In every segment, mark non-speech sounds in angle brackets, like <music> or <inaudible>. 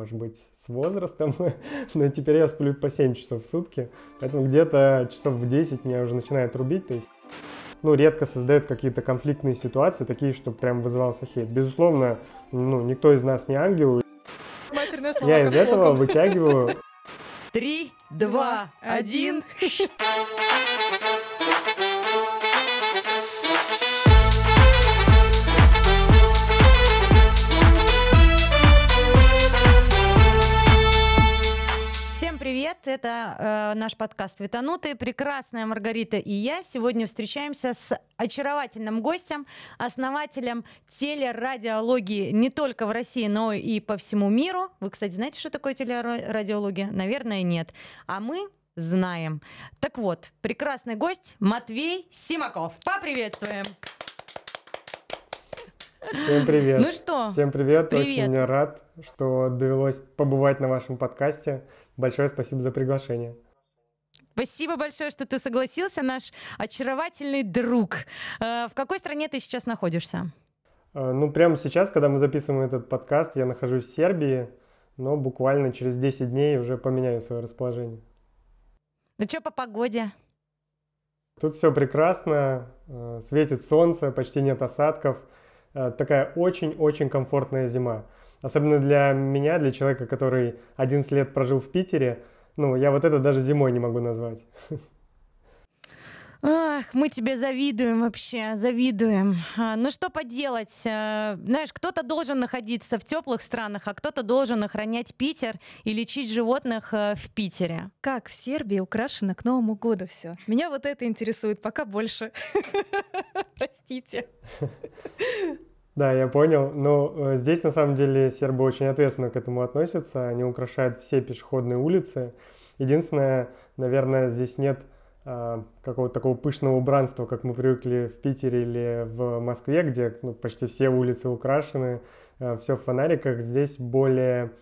может быть, с возрастом, <laughs> но теперь я сплю по 7 часов в сутки, поэтому где-то часов в 10 меня уже начинает рубить, то есть ну, редко создает какие-то конфликтные ситуации, такие, что прям вызывался хейт. Безусловно, ну, никто из нас не ангел. Я из этого вытягиваю. Три, два, один. <laughs> привет! Это э, наш подкаст «Витанутые». Прекрасная Маргарита и я сегодня встречаемся с очаровательным гостем, основателем телерадиологии не только в России, но и по всему миру. Вы, кстати, знаете, что такое телерадиология? Наверное, нет. А мы знаем. Так вот, прекрасный гость Матвей Симаков. Поприветствуем! Всем привет. Ну что? Всем привет. привет. Очень рад, что довелось побывать на вашем подкасте. Большое спасибо за приглашение. Спасибо большое, что ты согласился, наш очаровательный друг. Э, в какой стране ты сейчас находишься? Э, ну, прямо сейчас, когда мы записываем этот подкаст, я нахожусь в Сербии, но буквально через 10 дней уже поменяю свое расположение. Ну что по погоде? Тут все прекрасно, э, светит солнце, почти нет осадков. Такая очень-очень комфортная зима. Особенно для меня, для человека, который 11 лет прожил в Питере, ну, я вот это даже зимой не могу назвать. Ах, мы тебе завидуем вообще, завидуем. А, ну что поделать? А, знаешь, кто-то должен находиться в теплых странах, а кто-то должен охранять Питер и лечить животных а, в Питере. Как в Сербии украшено к Новому году все? Меня вот это интересует пока больше. <laughs> Простите. <laughs> Да, я понял. Но э, здесь на самом деле сербы очень ответственно к этому относятся. Они украшают все пешеходные улицы. Единственное, наверное, здесь нет а, какого-то такого пышного убранства, как мы привыкли в Питере или в Москве, где ну, почти все улицы украшены, а, все в фонариках. Здесь более Э,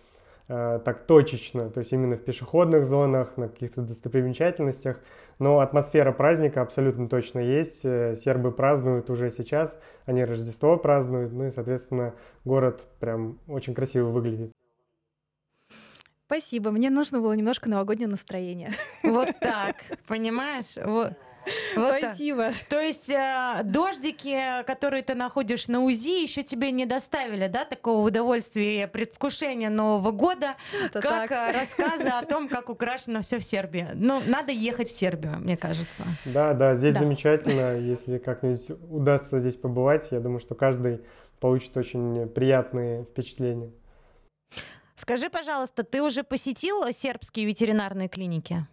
так точечно, то есть именно в пешеходных зонах, на каких-то достопримечательностях. Но атмосфера праздника абсолютно точно есть. Э, сербы празднуют уже сейчас, они Рождество празднуют, ну и, соответственно, город прям очень красиво выглядит. Спасибо, мне нужно было немножко новогоднее настроение. Вот так, понимаешь? Вот. Вот Спасибо. Так. То есть э, дождики, которые ты находишь на УЗИ, еще тебе не доставили, да, такого удовольствия и предвкушения Нового года, Это как так. Э, рассказы о том, как украшено все в Сербии. Ну, надо ехать в Сербию, мне кажется. Да, да, здесь да. замечательно. Если как-нибудь удастся здесь побывать, я думаю, что каждый получит очень приятные впечатления. Скажи, пожалуйста, ты уже посетил сербские ветеринарные клиники?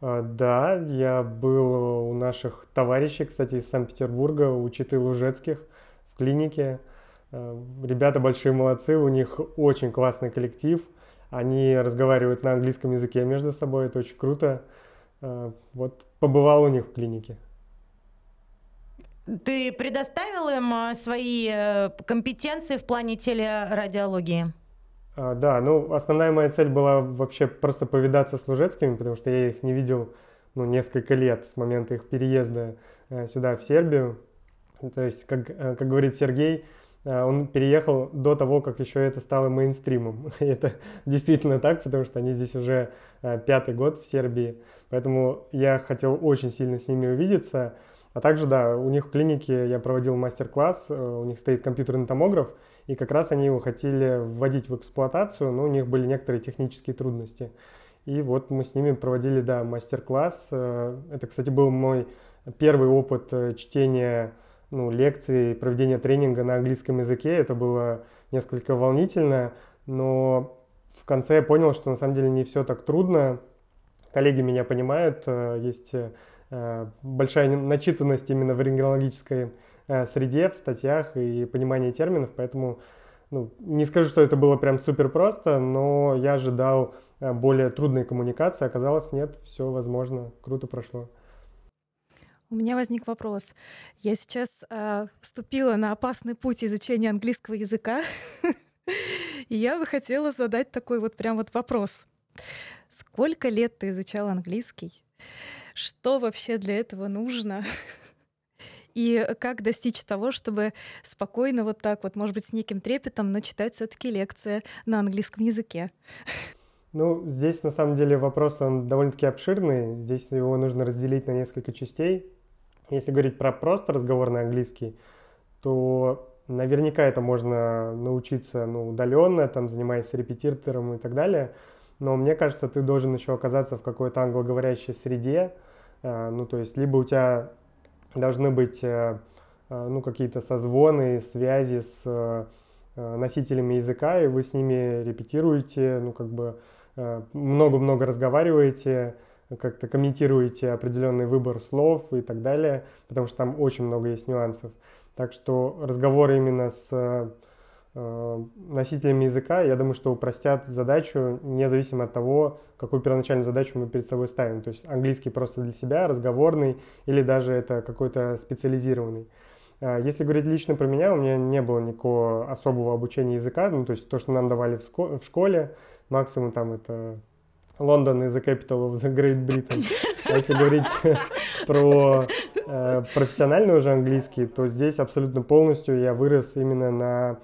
А, да, я был у наших товарищей, кстати, из Санкт-Петербурга, у Читы Лужецких в клинике. А, ребята большие молодцы, у них очень классный коллектив. Они разговаривают на английском языке между собой, это очень круто. А, вот побывал у них в клинике. Ты предоставил им свои э, компетенции в плане телерадиологии? А, да, ну основная моя цель была вообще просто повидаться с Лужецкими, потому что я их не видел ну, несколько лет с момента их переезда э, сюда, в Сербию. То есть, как, э, как говорит Сергей, э, он переехал до того, как еще это стало мейнстримом. <laughs> И это действительно так, потому что они здесь уже пятый год в Сербии. Поэтому я хотел очень сильно с ними увидеться. А также, да, у них в клинике я проводил мастер-класс, у них стоит компьютерный томограф, и как раз они его хотели вводить в эксплуатацию, но у них были некоторые технические трудности. И вот мы с ними проводили, да, мастер-класс. Э, это, кстати, был мой первый опыт э, чтения ну, лекций, проведения тренинга на английском языке. Это было несколько волнительно, но в конце я понял, что на самом деле не все так трудно. Коллеги меня понимают, э, есть большая начитанность именно в рентгенологической среде, в статьях и понимании терминов, поэтому ну, не скажу, что это было прям супер просто, но я ожидал э, более трудной коммуникации, оказалось нет, все возможно, круто прошло. У меня возник вопрос. Я сейчас э, вступила на опасный путь изучения английского языка, <laughs> и я бы хотела задать такой вот прям вот вопрос. Сколько лет ты изучал английский? Что вообще для этого нужно? <laughs> И как достичь того, чтобы спокойно вот так вот, может быть, с неким трепетом, но читать все таки лекции на английском языке? Ну, здесь на самом деле вопрос, он довольно-таки обширный. Здесь его нужно разделить на несколько частей. Если говорить про просто разговорный английский, то наверняка это можно научиться ну, удаленно, там, занимаясь репетитором и так далее. Но мне кажется, ты должен еще оказаться в какой-то англоговорящей среде. Э, ну, то есть, либо у тебя должны быть э, э, ну, какие-то созвоны, связи с носителями языка, и вы с ними репетируете, ну, как бы много-много разговариваете, как-то комментируете определенный выбор слов и так далее, потому что там очень много есть нюансов. Так что разговоры именно с э, носителями языка, я думаю, что упростят задачу, независимо от того, какую первоначальную задачу мы перед собой ставим. То есть английский просто для себя, разговорный, или даже это какой-то специализированный. А если говорить лично про меня, у меня не было никакого особого обучения языка, ну, то есть то, что нам давали в, школе, максимум там это Лондон is the capital of the Great Britain. А если говорить <laughs> про э, профессиональный уже английский, то здесь абсолютно полностью я вырос именно на э,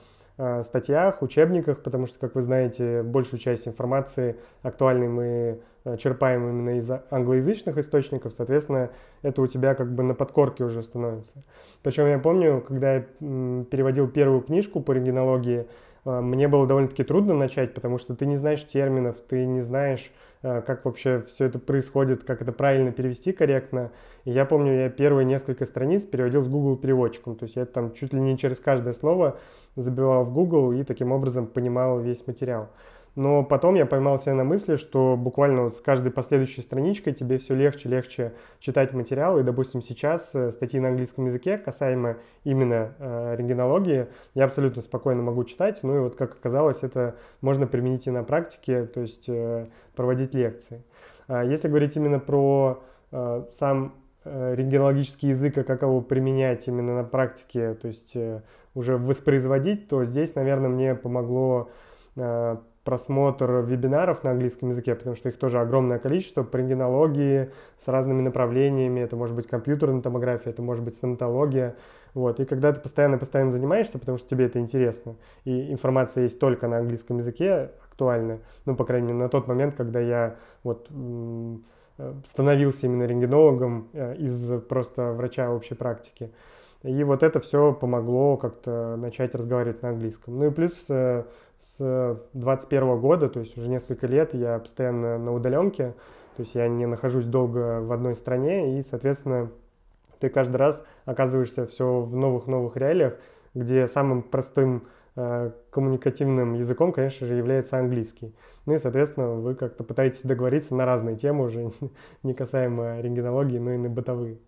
статьях, учебниках, потому что, как вы знаете, большую часть информации актуальной мы э, черпаем именно из англоязычных источников, соответственно, это у тебя как бы на подкорке уже становится. Причем я помню, когда я переводил первую книжку по регенологии, э, мне было довольно-таки трудно начать, потому что ты не знаешь терминов, ты не знаешь Э, как вообще все это происходит, как это правильно перевести корректно. И я помню, я первые несколько страниц переводил с Google переводчиком, то есть я там чуть ли не через каждое слово забивал в Google и таким образом понимал весь материал. Но потом я поймал себя на мысли, что буквально вот с каждой последующей страничкой тебе все легче легче читать материал. И, допустим, сейчас э, статьи на английском языке касаемо именно э, рентгенологии я абсолютно спокойно могу читать. Ну и вот, как оказалось, это можно применить и на практике, то есть э, проводить лекции. А если говорить именно про э, сам э, рентгенологический язык, а как его применять именно на практике, то есть э, уже воспроизводить, то здесь, наверное, мне помогло просмотр вебинаров на английском языке, потому что их тоже огромное количество по рентгенологии с разными направлениями. Это может быть компьютерная томография, это может быть стоматология. Вот. И когда ты постоянно-постоянно занимаешься, потому что тебе это интересно, и информация есть только на английском языке, актуальная, ну, по крайней мере, на тот момент, когда я вот становился именно рентгенологом э, из просто врача общей практики. И вот это все помогло как-то начать разговаривать на английском. Ну и плюс э, с 21 года, то есть уже несколько лет я постоянно на удаленке, то есть я не нахожусь долго в одной стране, и, соответственно, ты каждый раз оказываешься все в новых-новых реалиях, где самым простым э, коммуникативным языком, конечно же, является английский. Ну и, соответственно, вы как-то пытаетесь договориться на разные темы уже, <laughs> не касаемо рентгенологии, но и на бытовые.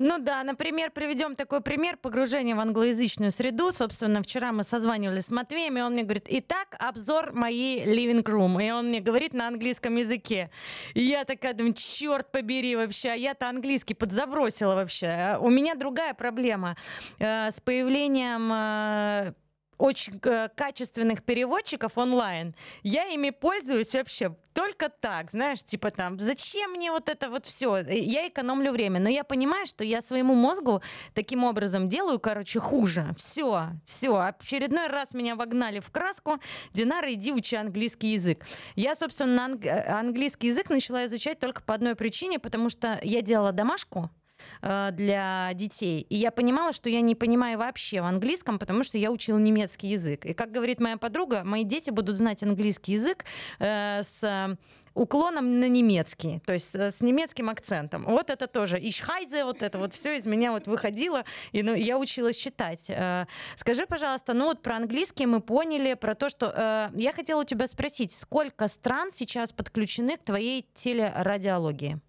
Ну да, например, приведем такой пример погружения в англоязычную среду. Собственно, вчера мы созванивались с Матвеем, и он мне говорит, итак, обзор моей living room. И он мне говорит на английском языке. И я такая думаю, черт побери вообще, а я-то английский подзабросила вообще. А у меня другая проблема э, с появлением э, очень э, качественных переводчиков онлайн. Я ими пользуюсь вообще только так, знаешь, типа там, зачем мне вот это вот все? Я экономлю время, но я понимаю, что я своему мозгу таким образом делаю, короче, хуже. Все, все. Очередной раз меня вогнали в краску. Динара, иди учи английский язык. Я, собственно, анг- английский язык начала изучать только по одной причине, потому что я делала домашку, Э, для детей. И я понимала, что я не понимаю вообще в английском, потому что я учила немецкий язык. И как говорит моя подруга, мои дети будут знать английский язык э, с уклоном на немецкий, то есть э, с немецким акцентом. Вот это тоже. Ишхайзе, вот это вот все из меня вот выходило, и ну, я училась читать. Э, скажи, пожалуйста, ну вот про английский мы поняли, про то, что... Э, я хотела у тебя спросить, сколько стран сейчас подключены к твоей телерадиологии?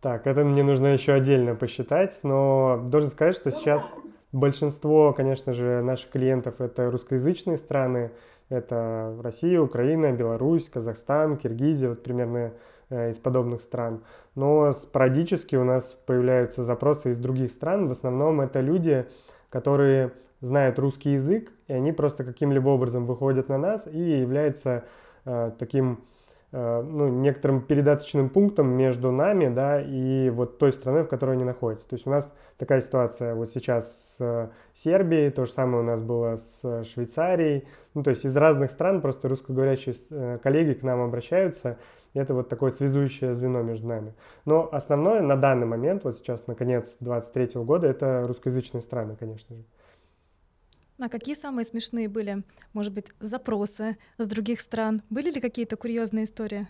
Так, это мне нужно еще отдельно посчитать, но должен сказать, что сейчас большинство, конечно же, наших клиентов это русскоязычные страны, это Россия, Украина, Беларусь, Казахстан, Киргизия, вот примерно э, из подобных стран. Но спорадически у нас появляются запросы из других стран. В основном это люди, которые знают русский язык, и они просто каким-либо образом выходят на нас и являются э, таким ну, некоторым передаточным пунктом между нами, да, и вот той страной, в которой они находятся. То есть у нас такая ситуация вот сейчас с Сербией, то же самое у нас было с Швейцарией, ну, то есть из разных стран просто русскоговорящие э, коллеги к нам обращаются, и это вот такое связующее звено между нами. Но основное на данный момент, вот сейчас, на конец 23 года, это русскоязычные страны, конечно же. А какие самые смешные были, может быть, запросы с других стран? Были ли какие-то курьезные истории?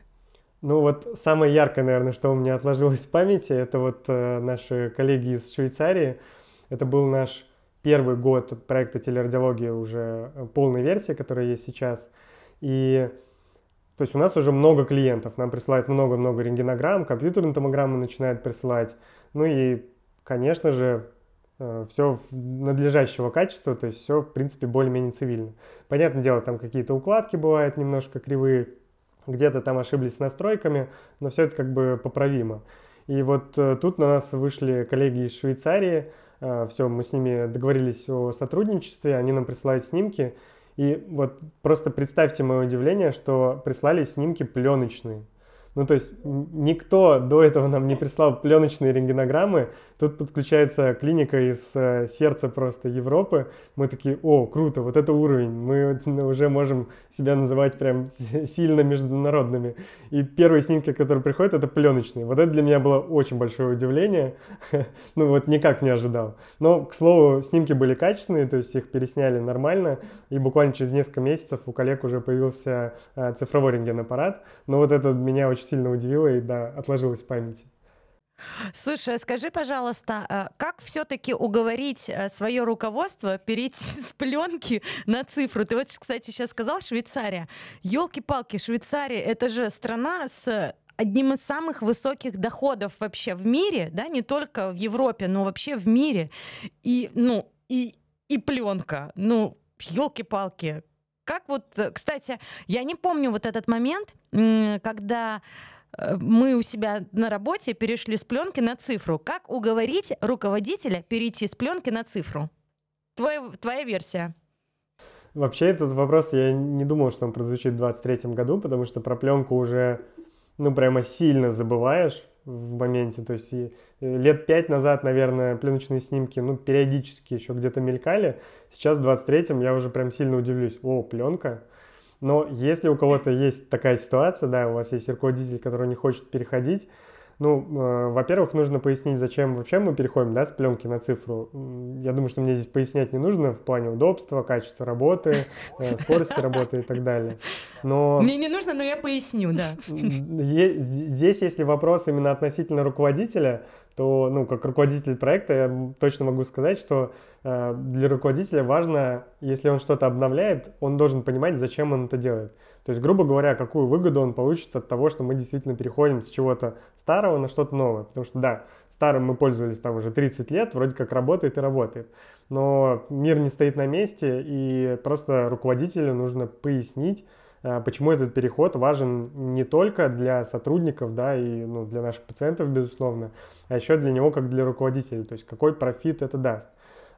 Ну вот самое яркое, наверное, что у меня отложилось в памяти, это вот э, наши коллеги из Швейцарии. Это был наш первый год проекта телерадиология уже э, полной версии, которая есть сейчас. И то есть у нас уже много клиентов, нам присылают много-много рентгенограмм, компьютерные томограммы начинают присылать. Ну и, конечно же, все надлежащего качества, то есть все, в принципе, более-менее цивильно. Понятное дело, там какие-то укладки бывают немножко кривые, где-то там ошиблись с настройками, но все это как бы поправимо. И вот э, тут на нас вышли коллеги из Швейцарии, э, все, мы с ними договорились о сотрудничестве, они нам присылают снимки, и вот просто представьте мое удивление, что прислали снимки пленочные. Ну, то есть никто до этого нам не прислал пленочные рентгенограммы. Тут подключается клиника из э, сердца просто Европы. Мы такие, о, круто, вот это уровень. Мы уже можем себя называть прям <laughs> сильно международными. И первые снимки, которые приходят, это пленочные. Вот это для меня было очень большое удивление. <laughs> ну, вот никак не ожидал. Но, к слову, снимки были качественные, то есть их пересняли нормально. И буквально через несколько месяцев у коллег уже появился э, цифровой рентгенаппарат. Но вот это меня очень очень сильно удивило и, да, отложилось в памяти. Слушай, скажи, пожалуйста, а как все-таки уговорить э, свое руководство перейти <laughs> с пленки на цифру? Ты вот, кстати, сейчас сказал Швейцария. Елки-палки, Швейцария это же страна с одним из самых высоких доходов вообще в мире, да, не только в Европе, но вообще в мире. И, ну, и, и пленка. Ну, елки-палки, как вот, э, кстати, я не помню вот этот момент, когда э, мы у себя на работе перешли с пленки на цифру. Как уговорить руководителя перейти с пленки на цифру? Твоя, твоя версия. Вообще этот вопрос я не думал, что он прозвучит в 23 году, потому что про пленку уже, ну, прямо сильно забываешь в моменте. То есть и лет пять назад, наверное, пленочные снимки, ну, периодически еще где-то мелькали. Сейчас в 23-м я уже прям сильно удивлюсь. О, пленка. Но если у кого-то есть такая ситуация, да, у вас есть руководитель, который не хочет переходить, ну, э, во-первых, нужно пояснить, зачем вообще мы переходим да, с пленки на цифру. Я думаю, что мне здесь пояснять не нужно в плане удобства, качества работы, э, скорости работы и так далее. Но... Мне не нужно, но я поясню, да. Здесь, если вопрос именно относительно руководителя, то, ну, как руководитель проекта, я точно могу сказать, что э, для руководителя важно, если он что-то обновляет, он должен понимать, зачем он это делает. То есть, грубо говоря, какую выгоду он получит от того, что мы действительно переходим с чего-то старого на что-то новое. Потому что, да, старым мы пользовались там уже 30 лет, вроде как работает и работает. Но мир не стоит на месте, и просто руководителю нужно пояснить, э, почему этот переход важен не только для сотрудников, да, и ну, для наших пациентов, безусловно, а еще для него как для руководителя, то есть какой профит это даст.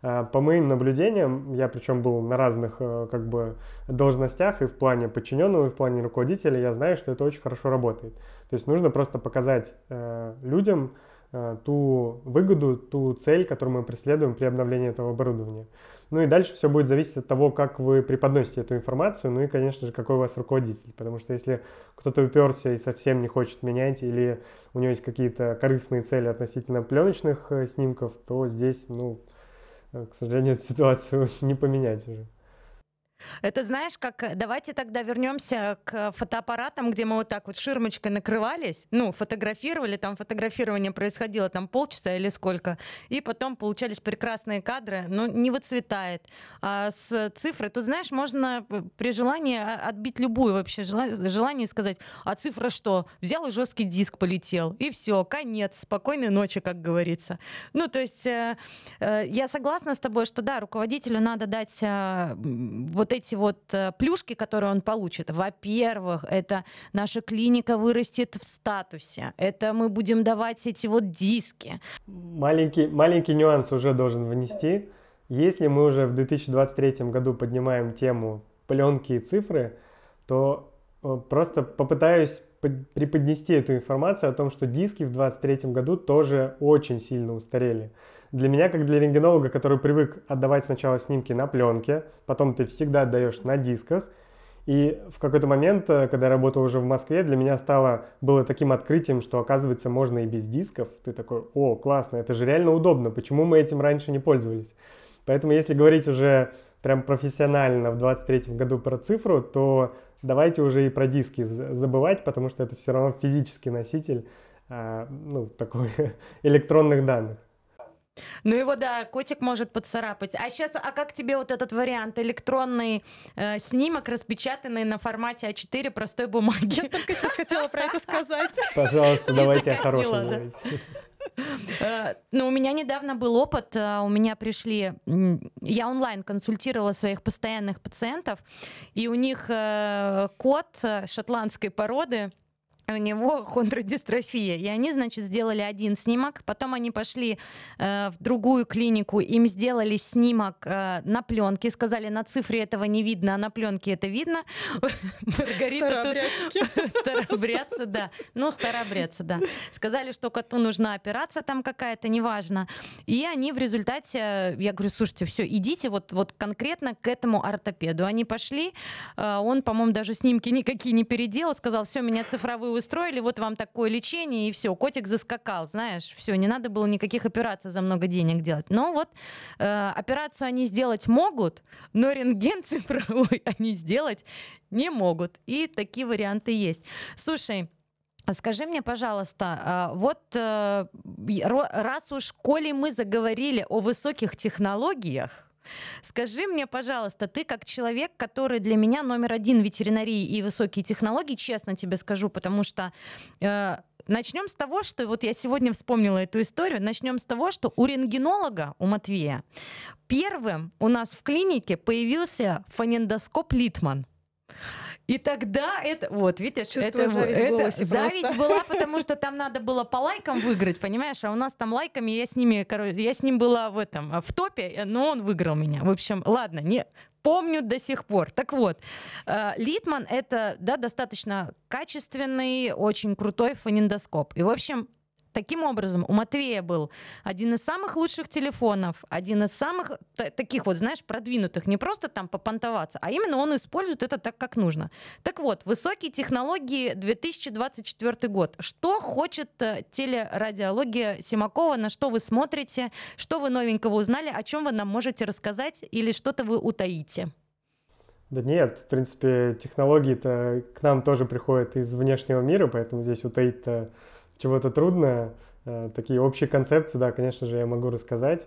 А, по моим наблюдениям, я причем был на разных э, как бы должностях и в плане подчиненного, и в плане руководителя, я знаю, что это очень хорошо работает. То есть нужно просто показать э, людям э, ту выгоду, ту цель, которую мы преследуем при обновлении этого оборудования. Ну и дальше все будет зависеть от того, как вы преподносите эту информацию, ну и, конечно же, какой у вас руководитель. Потому что если кто-то уперся и совсем не хочет менять, или у него есть какие-то корыстные цели относительно пленочных снимков, то здесь, ну, к сожалению, эту ситуацию <laughs> не поменять уже. Это знаешь, как э, давайте тогда вернемся к фотоаппаратам, где мы вот так вот ширмочкой накрывались, ну, фотографировали, там фотографирование происходило там полчаса или сколько, и потом получались прекрасные кадры, но не выцветает. А с цифрой, тут знаешь, можно э, при желании отбить любую вообще желание сказать, а цифра что? Взял и жесткий диск полетел, и все, конец, спокойной ночи, как говорится. Ну, то есть э, я согласна с тобой, что да, руководителю надо дать э, эти вот э, плюшки, которые он получит, во-первых, это наша клиника вырастет в статусе, это мы будем давать эти вот диски. Маленький, маленький нюанс уже должен внести. Если мы уже в 2023 году поднимаем тему пленки и цифры, то э, просто попытаюсь преподнести эту информацию о том, что диски в 23 году тоже очень сильно устарели. Для меня, как для рентгенолога, который привык отдавать сначала снимки на пленке, потом ты всегда отдаешь на дисках, и в какой-то момент, э, когда я работал уже в Москве, для меня стало, было таким открытием, что оказывается можно и без дисков. Ты такой, о, классно, это же реально удобно, почему мы этим раньше не пользовались? Поэтому если говорить уже прям профессионально в 23 году про цифру, то давайте уже и про диски забывать, потому что это все равно физический носитель а, ну, такой <laughs> электронных данных. Ну его, да, котик может поцарапать. А сейчас, а как тебе вот этот вариант? Электронный э, снимок, распечатанный на формате А4 простой бумаги. Я только сейчас хотела про это сказать. Пожалуйста, давайте о хорошем э, Ну, у меня недавно был опыт, э, у меня пришли, я онлайн консультировала своих постоянных пациентов, и у них э, кот шотландской породы, у него хондродистрофия. И они, значит, сделали один снимок, потом они пошли э, в другую клинику, им сделали снимок э, на пленке, сказали, на цифре этого не видно, а на пленке это видно. <laughs> Маргарита тут... <laughs> Старобрядцы, да. Ну, старобрядцы, да. Сказали, что коту нужна операция там какая-то, неважно. И они в результате, я говорю, слушайте, все, идите вот, вот конкретно к этому ортопеду. Они пошли, э, он, по-моему, даже снимки никакие не переделал, сказал, все, меня цифровые устроили, вот вам такое лечение, и все, котик заскакал, знаешь, все, не надо было никаких операций за много денег делать. Но вот э, операцию они сделать могут, но рентген <laughs> цифровой они сделать не могут. И такие варианты есть. Слушай, Скажи мне, пожалуйста, а, вот э, раз уж, коли мы заговорили о высоких технологиях, Скажи мне, пожалуйста, ты как человек, который для меня номер один ветеринарии и высокие технологии, честно тебе скажу, потому что э, Начнем с того, что вот я сегодня вспомнила эту историю. Начнем с того, что у рентгенолога, у Матвея, первым у нас в клинике появился фонендоскоп Литман. И тогда это, вот, видишь, Чувствую это, зависть, это, голосе зависть была, потому что там надо было по лайкам выиграть, понимаешь? А у нас там лайками, я с ними, короче, я с ним была в этом, в топе, но он выиграл меня. В общем, ладно, не, помню до сих пор. Так вот, э, Литман это да, достаточно качественный, очень крутой фонендоскоп. И, в общем, Таким образом, у Матвея был один из самых лучших телефонов, один из самых таких вот, знаешь, продвинутых, не просто там попонтоваться, а именно он использует это так, как нужно. Так вот, высокие технологии 2024 год. Что хочет э, телерадиология Симакова, на что вы смотрите, что вы новенького узнали, о чем вы нам можете рассказать или что-то вы утаите? Да нет, в принципе, технологии-то к нам тоже приходят из внешнего мира, поэтому здесь утаить-то чего-то трудное. Э, такие общие концепции, да, конечно же, я могу рассказать.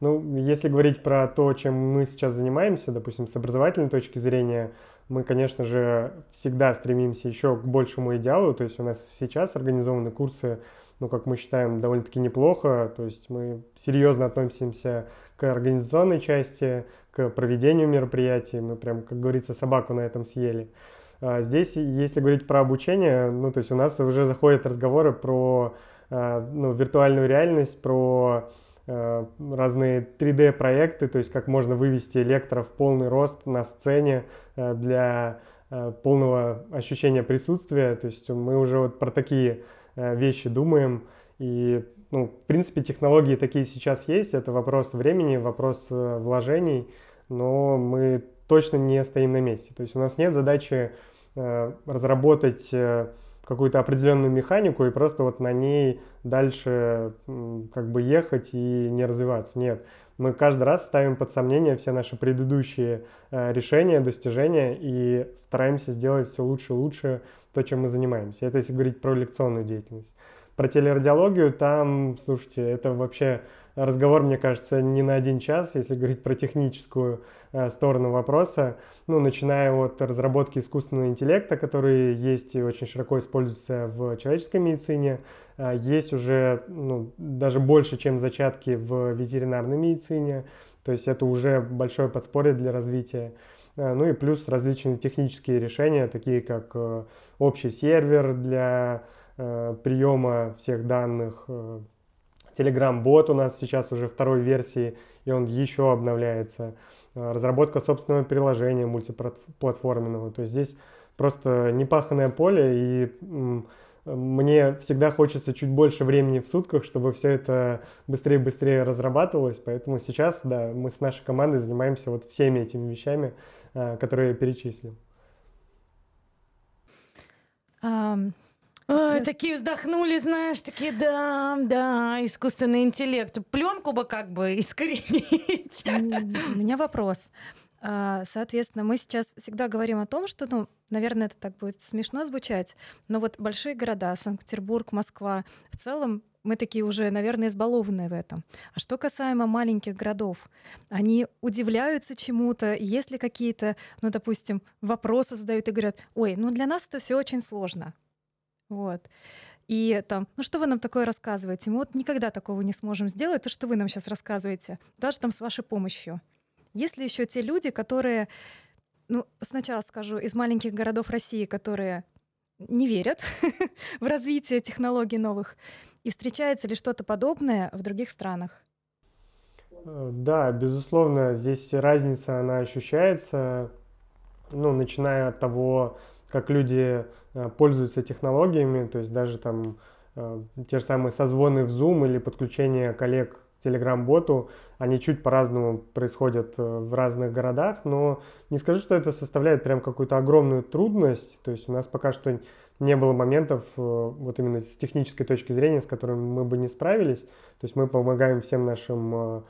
Ну, если говорить про то, чем мы сейчас занимаемся, допустим, с образовательной точки зрения, мы, конечно же, всегда стремимся еще к большему идеалу. То есть у нас сейчас организованы курсы, ну, как мы считаем, довольно-таки неплохо. То есть мы серьезно относимся к организационной части, к проведению мероприятий. Мы прям, как говорится, собаку на этом съели. А, здесь, если говорить про обучение, ну, то есть у нас уже заходят разговоры про а, ну, виртуальную реальность, про а, разные 3D-проекты, то есть как можно вывести лекторов в полный рост на сцене для полного ощущения присутствия. То есть мы уже вот про такие вещи думаем. И, ну, в принципе, технологии такие сейчас есть. Это вопрос времени, вопрос вложений, но мы точно не стоим на месте. То есть у нас нет задачи Э, разработать э, какую-то определенную механику и просто вот на ней дальше как бы ехать и не развиваться. Нет, мы каждый раз ставим под сомнение все наши предыдущие э, решения, достижения и стараемся сделать все лучше и лучше то, чем мы занимаемся. Это если говорить про лекционную деятельность. Про телерадиологию там, слушайте, это вообще разговор, мне кажется, не на один час, если говорить про техническую э, сторону вопроса, ну, начиная от разработки искусственного интеллекта, который есть и очень широко используется в человеческой медицине, э, есть уже ну, даже больше, чем зачатки в ветеринарной медицине, то есть это уже большое подспорье для развития. Э, ну и плюс различные технические решения, такие как общий сервер для приема всех данных, Telegram-бот у нас сейчас уже второй версии, и он еще обновляется. А, разработка собственного приложения мультиплатформенного. То есть здесь, просто непаханное поле, и мне всегда хочется чуть больше времени в сутках, чтобы все это быстрее-быстрее разрабатывалось. Поэтому сейчас, да, мы с нашей командой занимаемся вот всеми этими вещами, а, которые я перечислил. Um, Ой, такие вздохнули, знаешь, такие, да, да, искусственный интеллект. Пленку бы как бы искоренить. <laughs> У меня вопрос. А, соответственно, мы сейчас всегда говорим о том, что, ну, наверное, это так будет смешно звучать, но вот большие города, Санкт-Петербург, Москва, в целом мы такие уже, наверное, избалованные в этом. А что касаемо маленьких городов, они удивляются чему-то, есть ли какие-то, ну, допустим, вопросы задают и говорят, ой, ну для нас это все очень сложно. Вот. И там, ну что вы нам такое рассказываете? Мы вот никогда такого не сможем сделать, то, что вы нам сейчас рассказываете, даже там с вашей помощью. Есть ли еще те люди, которые, ну, сначала скажу, из маленьких городов России, которые не верят <laughs> в развитие технологий новых, и встречается ли что-то подобное в других странах? Э, да, безусловно, здесь разница, она ощущается, ну, начиная от того, как люди э, пользуются технологиями, то есть даже там э, те же самые созвоны в Zoom или подключение коллег Telegram-боту, они чуть по-разному происходят э, в разных городах, но не скажу, что это составляет прям какую-то огромную трудность, то есть у нас пока что не было моментов вот именно с технической точки зрения, с которыми мы бы не справились, то есть мы помогаем всем нашим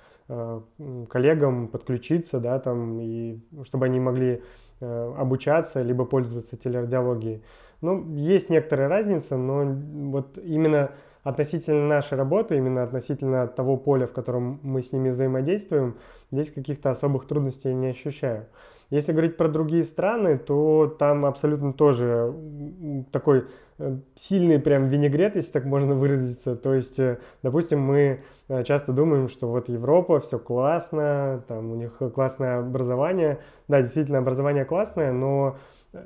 коллегам подключиться, да, там, и чтобы они могли обучаться, либо пользоваться телерадиологией. Ну, есть некоторая разница, но вот именно относительно нашей работы, именно относительно того поля, в котором мы с ними взаимодействуем, здесь каких-то особых трудностей не ощущаю. Если говорить про другие страны, то там абсолютно тоже такой э, сильный прям винегрет, если так можно выразиться. То есть, э, допустим, мы э, часто думаем, что вот Европа, все классно, там у них классное образование. Да, действительно, образование классное, но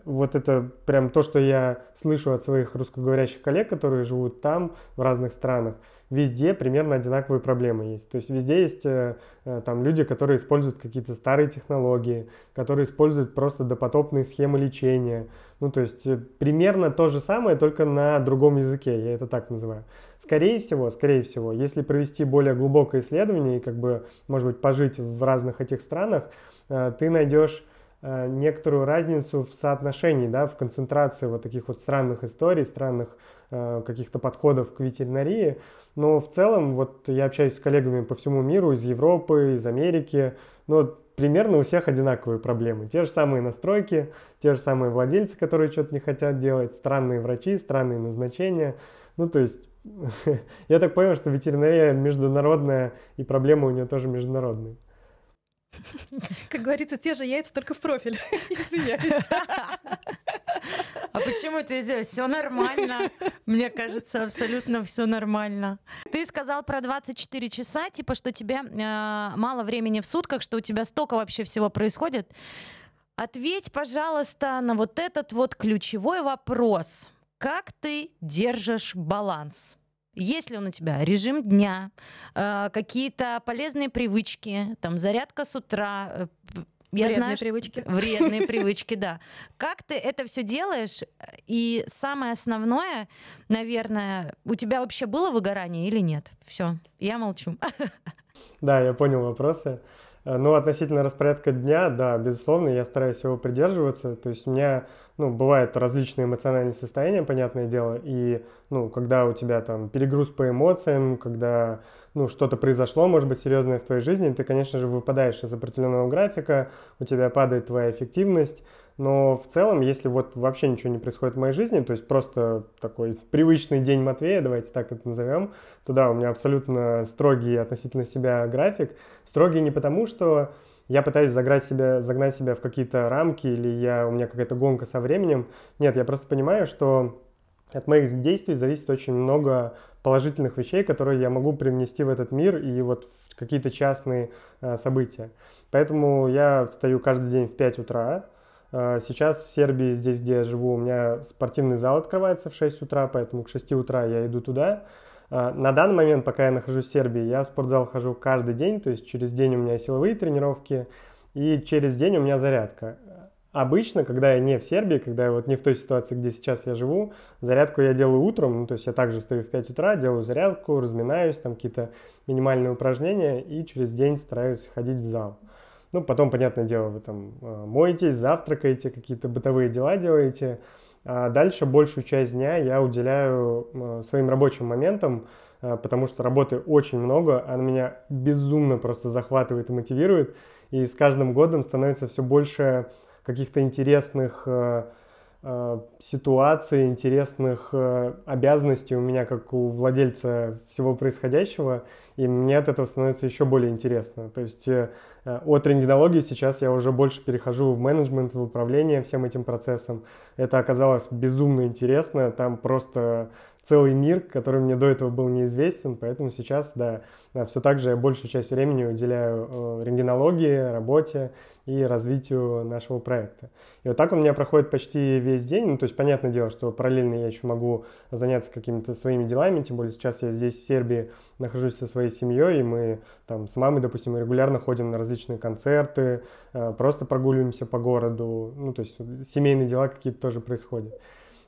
вот это прям то, что я слышу от своих русскоговорящих коллег, которые живут там, в разных странах, везде примерно одинаковые проблемы есть. То есть везде есть э, э, там люди, которые используют какие-то старые технологии, которые используют просто допотопные схемы лечения. Ну, то есть э, примерно то же самое, только на другом языке, я это так называю. Скорее всего, скорее всего, если провести более глубокое исследование и как бы, может быть, пожить в разных этих странах, ты найдешь некоторую разницу в соотношении, да, в концентрации вот таких вот странных историй, странных э, каких-то подходов к ветеринарии. Но в целом, вот я общаюсь с коллегами по всему миру, из Европы, из Америки, но примерно у всех одинаковые проблемы. Те же самые настройки, те же самые владельцы, которые что-то не хотят делать, странные врачи, странные назначения. Ну, то есть, <laughs> я так понял, что ветеринария международная, и проблемы у нее тоже международные. <laughs> Как говорится, те же яйца, только в профиль. <laughs> Извиняюсь. А почему ты здесь? Все нормально. Мне кажется, абсолютно все нормально. Ты сказал про 24 часа, типа, что тебе э, мало времени в сутках, что у тебя столько вообще всего происходит. Ответь, пожалуйста, на вот этот вот ключевой вопрос. Как ты держишь баланс? Есть ли он у тебя режим дня, э, какие-то полезные привычки, там зарядка с утра, э, я вредные знаю, привычки. <laughs> Вредные привычки, да. Как ты это все делаешь? И самое основное, наверное, у тебя вообще было выгорание или нет? Все, я молчу. <laughs> Да, я понял вопросы. Э, ну, относительно распорядка дня, да, безусловно, я стараюсь его придерживаться. То есть у меня, ну, бывают различные эмоциональные состояния, понятное дело, и, ну, когда у тебя там перегруз по эмоциям, когда, ну, что-то произошло, может быть, серьезное в твоей жизни, ты, конечно же, выпадаешь из определенного графика, у тебя падает твоя эффективность, но в целом, если вот вообще ничего не происходит в моей жизни, то есть просто такой привычный день Матвея, давайте так это назовем, то да, у меня абсолютно строгий относительно себя график. Строгий не потому, что я пытаюсь загнать себя, загнать себя в какие-то рамки или я, у меня какая-то гонка со временем. Нет, я просто понимаю, что от моих действий зависит очень много положительных вещей, которые я могу привнести в этот мир и вот в какие-то частные э, события. Поэтому я встаю каждый день в 5 утра, сейчас в Сербии, здесь, где я живу, у меня спортивный зал открывается в 6 утра, поэтому к 6 утра я иду туда. А, на данный момент, пока я нахожусь в Сербии, я в спортзал хожу каждый день, то есть через день у меня силовые тренировки, и через день у меня зарядка. Обычно, когда я не в Сербии, когда я вот не в той ситуации, где сейчас я живу, зарядку я делаю утром, ну, то есть я также встаю в 5 утра, делаю зарядку, разминаюсь, там какие-то минимальные упражнения и через день стараюсь ходить в зал. Ну, потом, понятное дело, вы там э, моетесь, завтракаете, какие-то бытовые дела делаете. А дальше большую часть дня я уделяю э, своим рабочим моментам, э, потому что работы очень много, она меня безумно просто захватывает и мотивирует. И с каждым годом становится все больше каких-то интересных ситуаций, интересных э, обязанностей у меня, как у владельца всего происходящего, и мне от этого становится еще более интересно. То есть от рентгенологии сейчас я уже больше перехожу в менеджмент, в управление всем этим процессом. Это оказалось безумно интересно, там просто целый мир, который мне до этого был неизвестен, поэтому сейчас, да, все так же я большую часть времени уделяю рентгенологии, работе, и развитию нашего проекта. И вот так у меня проходит почти весь день. Ну, то есть, понятное дело, что параллельно я еще могу заняться какими-то своими делами, тем более сейчас я здесь, в Сербии, нахожусь со своей семьей, и мы там с мамой, допустим, регулярно ходим на различные концерты, э, просто прогуливаемся по городу, ну, то есть семейные дела какие-то тоже происходят.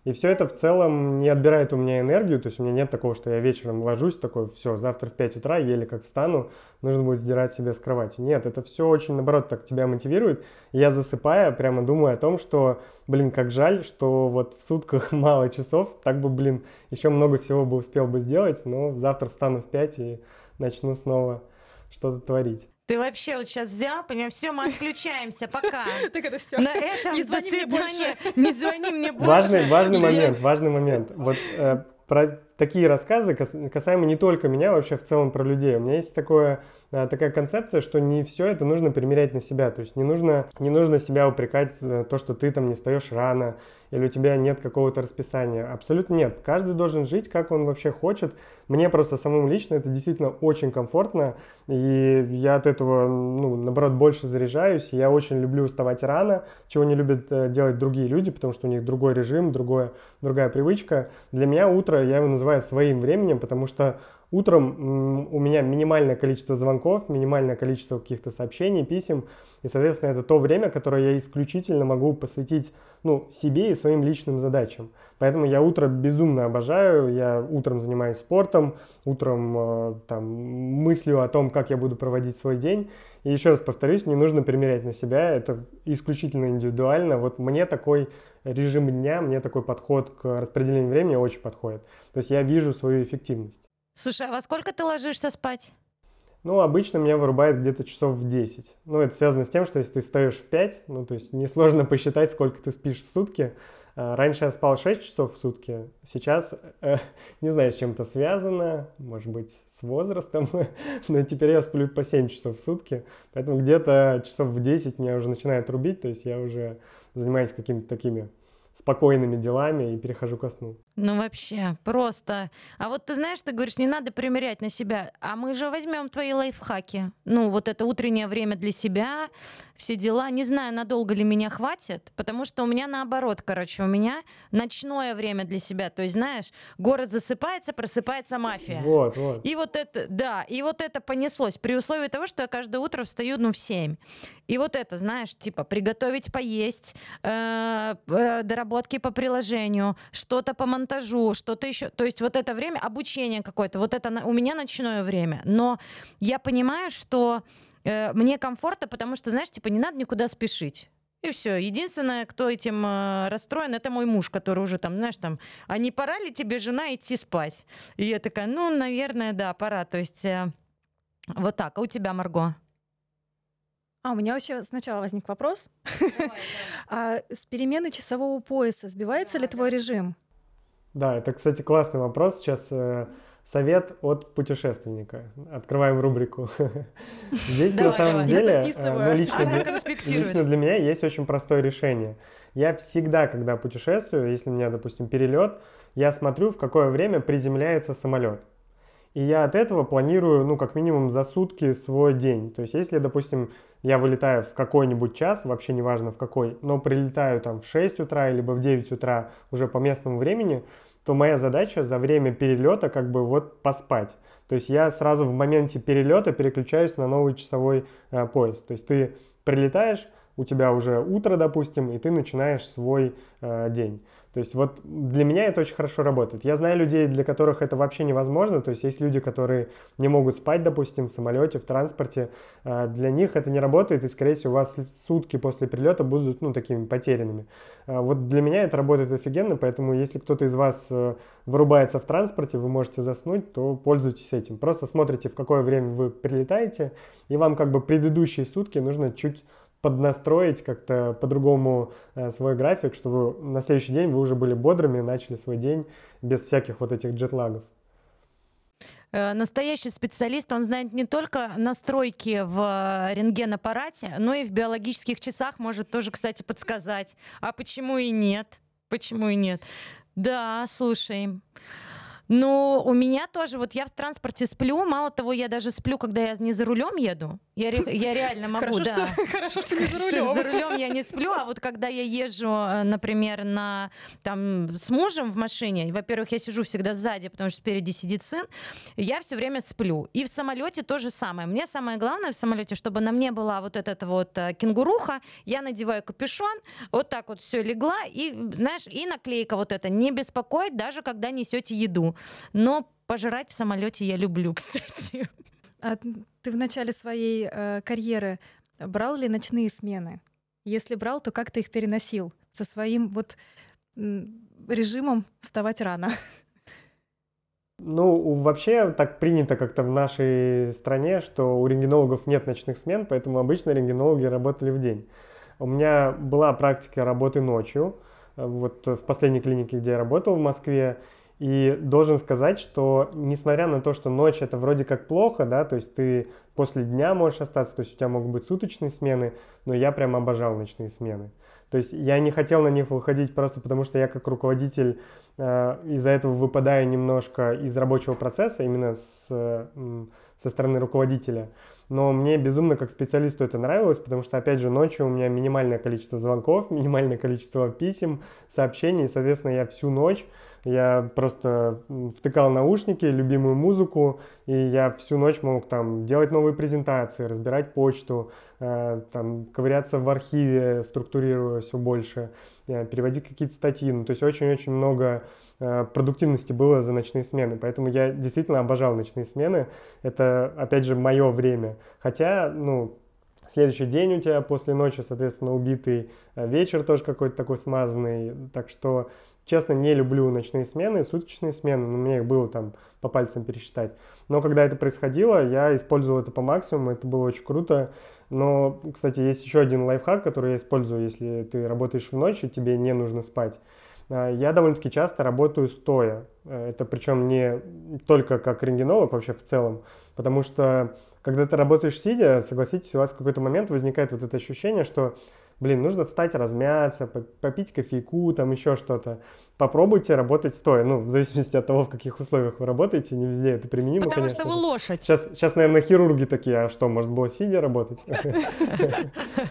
И все это в целом не отбирает у меня энергию, то есть у меня нет такого, что я вечером ложусь такой, все, завтра в 5 утра, еле как встану, нужно будет сдирать себя с кровати. Нет, это все очень, наоборот, так тебя мотивирует. Я засыпая, прямо думаю о том, что, блин, как жаль, что вот в сутках <laughs> мало часов, так бы, блин, еще много всего бы успел бы сделать, но завтра встану в 5 и начну снова что-то творить. Ты вообще вот сейчас взял, понимаешь, все, мы отключаемся, пока. <laughs> Так это все. На этом не звони мне больше. Не звони мне больше. Важный, важный момент, важный момент. Вот э, про такие рассказы касаемо не только меня, вообще в целом про людей. У меня есть такое такая концепция, что не все это нужно примерять на себя. То есть не нужно, не нужно себя упрекать за то, что ты там не встаешь рано, или у тебя нет какого-то расписания. Абсолютно нет. Каждый должен жить, как он вообще хочет. Мне просто самому лично это действительно очень комфортно, и я от этого, ну, наоборот, больше заряжаюсь. Я очень люблю вставать рано, чего не любят э, делать другие люди, потому что у них другой режим, другое, другая привычка. Для меня утро, я его называю своим временем, потому что Утром у меня минимальное количество звонков, минимальное количество каких-то сообщений, писем, и, соответственно, это то время, которое я исключительно могу посвятить ну, себе и своим личным задачам. Поэтому я утро безумно обожаю, я утром занимаюсь спортом, утром э, там, мыслю о том, как я буду проводить свой день. И еще раз повторюсь, не нужно примерять на себя, это исключительно индивидуально. Вот мне такой режим дня, мне такой подход к распределению времени очень подходит. То есть я вижу свою эффективность. Слушай, а во сколько ты ложишься спать? Ну, обычно меня вырубает где-то часов в 10. Ну, это связано с тем, что если ты встаешь в 5, ну, то есть несложно <laughs> посчитать, сколько ты спишь в сутки. А, раньше я спал 6 часов в сутки, сейчас, э, <laughs> не знаю, с чем это связано, может быть, с возрастом, <laughs> но теперь я сплю по 7 часов в сутки, поэтому где-то часов в 10 меня уже начинает рубить, то есть я уже занимаюсь какими-то такими спокойными делами и перехожу ко сну. Ну вообще, просто. А вот ты знаешь, ты говоришь, не надо примерять на себя. А мы же возьмем твои лайфхаки. Ну, вот это утреннее время для себя, все дела. Не знаю, надолго ли меня хватит, потому что у меня наоборот, короче, у меня ночное время для себя. То есть, знаешь, город засыпается, просыпается мафия. Вот, вот. И вот это, да, и вот это понеслось. При условии того, что я каждое утро встаю, ну, в 7. И вот это, знаешь, типа, приготовить поесть, э, э, доработки по приложению, что-то по монтажу, что-то еще. То есть вот это время, обучение какое-то, вот это у меня ночное время. Но я понимаю, что э, мне комфортно, потому что, знаешь, типа, не надо никуда спешить. И все. Единственное, кто этим э, расстроен, это мой муж, который уже там, знаешь, там, а не пора ли тебе, жена, идти спать? И я такая, ну, наверное, да, пора. То есть э, вот так. А у тебя, Марго? А, у меня вообще сначала возник вопрос. <laughs> А с перемены часового пояса сбивается ли твой режим? Да, это, кстати, классный вопрос. Сейчас э, совет от путешественника. Открываем рубрику. <laughs> Здесь на самом деле, э, ну, лично для меня есть очень простое решение. Я всегда, когда путешествую, если у меня, допустим, перелет, я смотрю, в какое время приземляется самолет. И я от этого планирую, ну, как минимум за сутки свой день. То есть, если, допустим, я вылетаю в какой-нибудь час, вообще неважно в какой, но прилетаю там в 6 утра, либо в 9 утра уже по местному времени, то моя задача за время перелета как бы вот поспать. То есть я сразу в моменте перелета переключаюсь на новый часовой э, пояс. То есть ты прилетаешь, у тебя уже утро, допустим, и ты начинаешь свой э, день. То есть вот для меня это очень хорошо работает. Я знаю людей, для которых это вообще невозможно. То есть есть люди, которые не могут спать, допустим, в самолете, в транспорте. А, для них это не работает, и, скорее всего, у вас сутки после прилета будут, ну, такими потерянными. А, вот для меня это работает офигенно, поэтому если кто-то из вас э, вырубается в транспорте, вы можете заснуть, то пользуйтесь этим. Просто смотрите, в какое время вы прилетаете, и вам как бы предыдущие сутки нужно чуть поднастроить как-то по-другому э, свой график, чтобы на следующий день вы уже были бодрыми, начали свой день без всяких вот этих джетлагов. Э, настоящий специалист, он знает не только настройки в рентген-аппарате, но и в биологических часах может тоже, кстати, подсказать. А почему и нет? Почему и нет? Да, слушай. Ну, у меня тоже, вот я в транспорте сплю, мало того, я даже сплю, когда я не за рулем еду. Я, я реально могу, хорошо, да. Что, <laughs> хорошо, что не за рулем. За рулем я не сплю, а вот когда я езжу, э, например, на, там, с мужем в машине, во-первых, я сижу всегда сзади, потому что спереди сидит сын, я все время сплю. И в самолете то же самое. Мне самое главное в самолете, чтобы на мне была вот эта вот э, кенгуруха, я надеваю капюшон, вот так вот все легла, и, знаешь, и наклейка вот эта, не беспокоить, даже когда несете еду. Но пожрать в самолете я люблю, <laughs> кстати. А ты в начале своей э, карьеры брал ли ночные смены? Если брал, то как ты их переносил со своим вот режимом вставать рано? <laughs> Ну, вообще так принято как-то в нашей стране, что у рентгенологов нет ночных смен, поэтому обычно рентгенологи работали в день. У меня была практика работы ночью, э, вот в последней клинике, где я работал в Москве, и должен сказать, что несмотря на то, что ночь это вроде как плохо, да, то есть ты после дня можешь остаться, то есть у тебя могут быть суточные смены, но я прям обожал ночные смены. То есть я не хотел на них выходить просто потому, что я как руководитель э, из-за этого выпадаю немножко из рабочего процесса, именно с, э, со стороны руководителя. Но мне безумно как специалисту это нравилось, потому что, опять же, ночью у меня минимальное количество звонков, <laughs> минимальное количество писем, сообщений, и, соответственно, я всю ночь я просто втыкал наушники, любимую музыку, и я всю ночь мог там делать новые презентации, разбирать почту, э, там ковыряться в архиве, структурируя все больше, э, переводить какие-то статьи. Ну, то есть очень-очень много э, продуктивности было за ночные смены. Поэтому я действительно обожал ночные смены. Это, опять же, мое время. Хотя, ну, Следующий день у тебя после ночи, соответственно, убитый вечер тоже какой-то такой смазанный. Так что Честно, не люблю ночные смены, суточные смены, но мне их было там по пальцам пересчитать. Но когда это происходило, я использовал это по максимуму, это было очень круто. Но, кстати, есть еще один лайфхак, который я использую, если ты работаешь в ночь и тебе не нужно спать. А, я довольно-таки часто работаю стоя. Э, это причем не только как рентгенолог, вообще в целом. Потому что, когда ты работаешь сидя, согласитесь, у вас в какой-то момент возникает вот это ощущение, что блин, нужно встать, размяться, попить кофейку, там еще что-то. Попробуйте работать стоя. Ну, в зависимости от того, в каких условиях вы работаете, не везде это применимо, Потому конечно. что вы лошадь. Сейчас, сейчас, наверное, хирурги такие, а что, может было сидя работать? <laughs>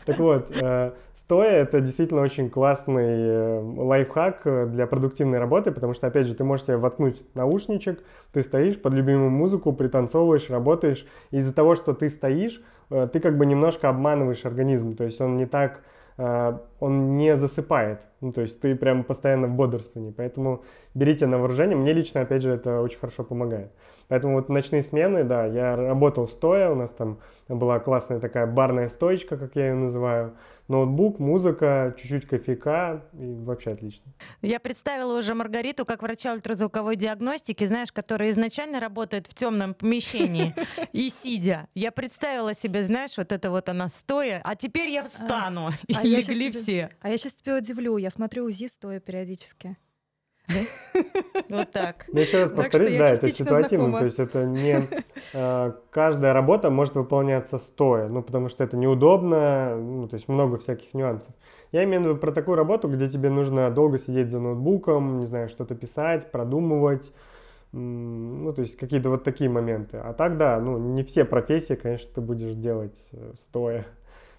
Так вот, э, стоя это действительно очень классный э, лайфхак для продуктивной работы, потому что, опять же, ты можешь себе воткнуть наушничек, ты стоишь под любимую музыку, пританцовываешь, работаешь. Из-за того, что ты стоишь, э, ты как бы немножко обманываешь организм, то есть он не так Э, он не засыпает. Ну, то есть ты прям постоянно в бодрствовании. Поэтому берите на вооружение. Мне лично, опять же, это очень хорошо помогает. Поэтому вот ночные смены, да, я работал стоя, у нас там была классная такая барная стоечка, как я ее называю ноутбук, музыка, чуть-чуть кофейка, и вообще отлично. Я представила уже Маргариту как врача ультразвуковой диагностики, знаешь, которая изначально работает в темном помещении <laughs> и сидя. Я представила себе, знаешь, вот это вот она стоя, а теперь я встану. А, <laughs> и легли все. А я сейчас тебя удивлю, я смотрю УЗИ стоя периодически. <laughs> Вот так. Ну, еще раз повторюсь, да, это ситуативно, то есть это не э, каждая работа может выполняться стоя, ну, потому что это неудобно, ну, то есть много всяких нюансов. Я имею в виду про такую работу, где тебе нужно долго сидеть за ноутбуком, не знаю, что-то писать, продумывать, ну, то есть какие-то вот такие моменты. А так, да, ну, не все профессии, конечно, ты будешь делать э, стоя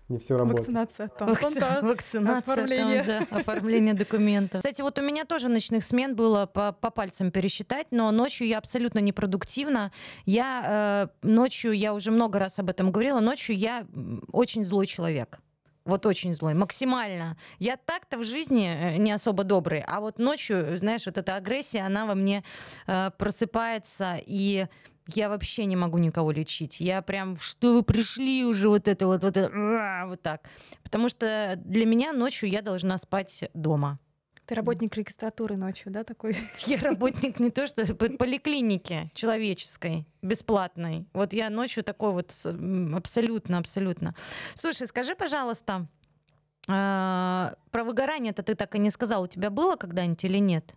не все работает. Вакцинация. Там, Вакци... Вакцинация. Оформление. Там, да, оформление документов. Кстати, вот у меня тоже ночных смен было по, по пальцам пересчитать, но ночью я абсолютно непродуктивна. Я э, ночью, я уже много раз об этом говорила, ночью я очень злой человек. Вот очень злой, максимально. Я так-то в жизни э, не особо добрый, а вот ночью, знаешь, вот эта агрессия, она во мне э, просыпается, и я вообще не могу никого лечить. Я прям, что вы пришли уже, вот это вот, вот, это, вот так. Потому что для меня ночью я должна спать дома. Ты работник регистратуры ночью, да, такой? <laughs> Я работник не то что поликлиники человеческой, бесплатной. Вот я ночью такой вот абсолютно, абсолютно. Слушай, скажи, пожалуйста, а, про выгорание-то ты так и не сказал. У тебя было когда-нибудь или нет?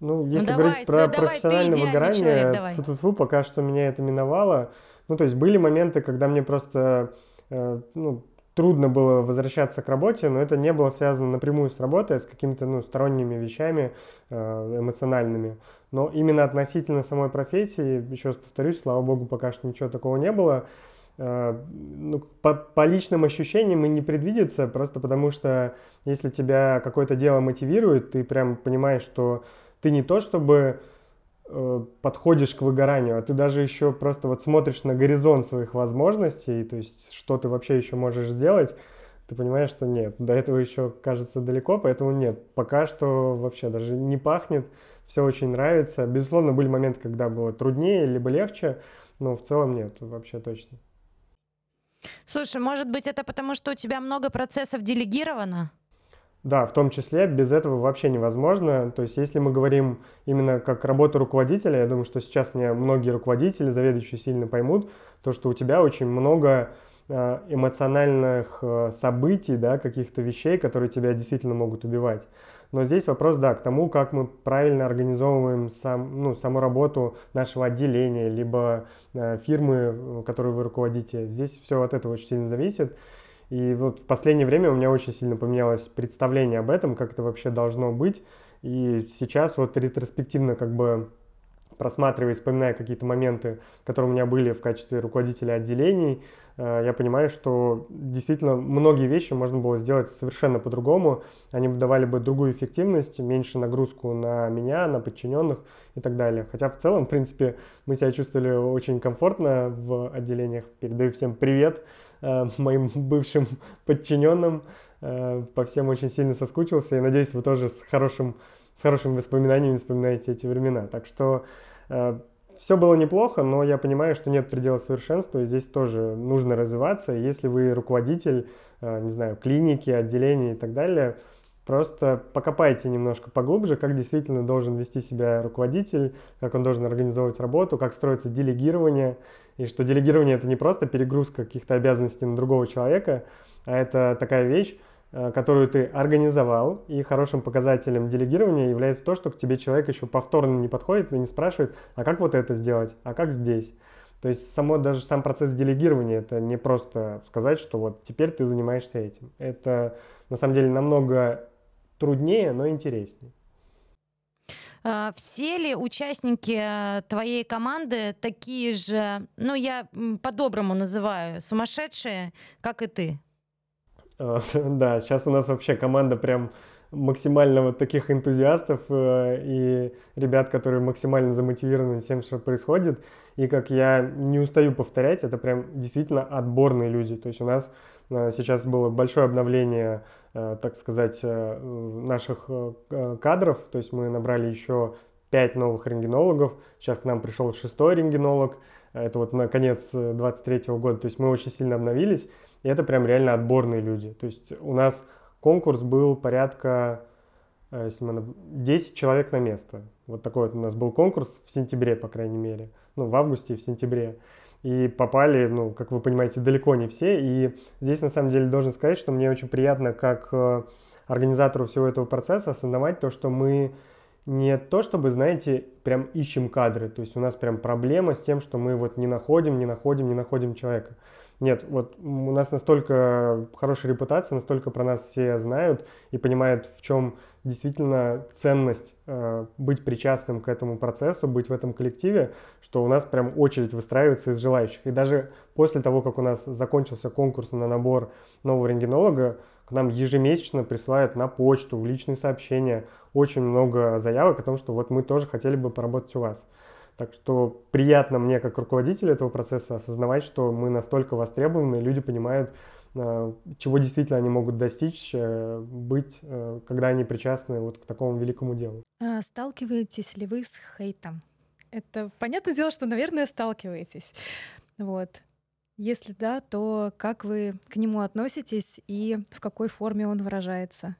Ну, если ну, говорить про да, профессиональное выгорание, фу-фу-фу, пока что меня это миновало. Ну, то есть были моменты, когда мне просто э, ну, трудно было возвращаться к работе, но это не было связано напрямую с работой, а с какими-то ну, сторонними вещами э, эмоциональными. Но именно относительно самой профессии, еще раз повторюсь, слава богу, пока что ничего такого не было. Э, ну, по, по личным ощущениям и не предвидится, просто потому что если тебя какое-то дело мотивирует, ты прям понимаешь, что ты не то чтобы Э, подходишь к выгоранию, а ты даже еще просто вот смотришь на горизонт своих возможностей, то есть что ты вообще еще можешь сделать, ты понимаешь, что нет, до этого еще кажется далеко, поэтому нет, пока что вообще даже не пахнет, все очень нравится. Безусловно, были моменты, когда было труднее, либо легче, но в целом нет, вообще точно. Слушай, может быть, это потому, что у тебя много процессов делегировано? Да, в том числе без этого вообще невозможно. То есть если мы говорим именно как работа руководителя, я думаю, что сейчас мне многие руководители, заведующие сильно поймут, то, что у тебя очень много э, эмоциональных э, событий, да, каких-то вещей, которые тебя действительно могут убивать. Но здесь вопрос, да, к тому, как мы правильно организовываем сам, ну, саму работу нашего отделения, либо э, фирмы, которую вы руководите. Здесь все от этого очень сильно зависит. И вот в последнее время у меня очень сильно поменялось представление об этом, как это вообще должно быть. И сейчас вот ретроспективно как бы просматривая, вспоминая какие-то моменты, которые у меня были в качестве руководителя отделений, э, я понимаю, что действительно многие вещи можно было сделать совершенно по-другому. Они давали бы другую эффективность, меньше нагрузку на меня, на подчиненных и так далее. Хотя в целом, в принципе, мы себя чувствовали очень комфортно в отделениях. Передаю всем привет. Э, моим бывшим подчиненным. Э, по всем очень сильно соскучился и надеюсь, вы тоже с хорошим, с хорошими воспоминаниями вспоминаете эти времена. Так что э, все было неплохо, но я понимаю, что нет предела совершенства, и здесь тоже нужно развиваться. Если вы руководитель, не знаю, клиники, отделения и так далее, Просто покопайте немножко поглубже, как действительно должен вести себя руководитель, как он должен организовывать работу, как строится делегирование, и что делегирование это не просто перегрузка каких-то обязанностей на другого человека, а это такая вещь, э, которую ты организовал, и хорошим показателем делегирования является то, что к тебе человек еще повторно не подходит и не спрашивает, а как вот это сделать, а как здесь. То есть само, даже сам процесс делегирования, это не просто сказать, что вот теперь ты занимаешься этим. Это на самом деле намного труднее, но интереснее. А, все ли участники э, твоей команды такие же, ну я по-доброму называю, сумасшедшие, как и ты? <laughs> А, да, сейчас у нас вообще команда прям максимально вот таких энтузиастов э, и ребят, которые максимально замотивированы тем, что происходит. И как я не устаю повторять, это прям действительно отборные люди. То есть у нас сейчас было большое обновление, э, так сказать, наших кадров. То есть мы набрали еще пять новых рентгенологов. Сейчас к нам пришел шестой рентгенолог. Это вот на конец 23 года. То есть мы очень сильно обновились. И это прям реально отборные люди. То есть у нас конкурс был порядка э, если мы, 10 человек на место. Вот такой вот у нас был конкурс в сентябре, по крайней мере. Ну, в августе и в сентябре. И попали, ну, как вы понимаете, далеко не все. И здесь, на самом деле, должен сказать, что мне очень приятно, как э, организатору всего этого процесса, осознавать то, что мы не то, чтобы, знаете, прям ищем кадры. То есть у нас прям проблема с тем, что мы вот не находим, не находим, не находим человека. Нет, вот у нас настолько хорошая репутация, настолько про нас все знают и понимают, в чем действительно ценность э, быть причастным к этому процессу, быть в этом коллективе, что у нас прям очередь выстраивается из желающих. И даже после того, как у нас закончился конкурс на набор нового рентгенолога, к нам ежемесячно присылают на почту, в личные сообщения очень много заявок о том, что вот мы тоже хотели бы поработать у вас. Так что приятно мне, как руководителю этого процесса, осознавать, что мы настолько востребованы, люди понимают, чего действительно они могут достичь, э, быть, э, когда они причастны вот к такому великому делу. А сталкиваетесь ли вы с хейтом? Это понятное дело, что, наверное, сталкиваетесь. Вот. Если да, то как вы к нему относитесь и в какой форме он выражается?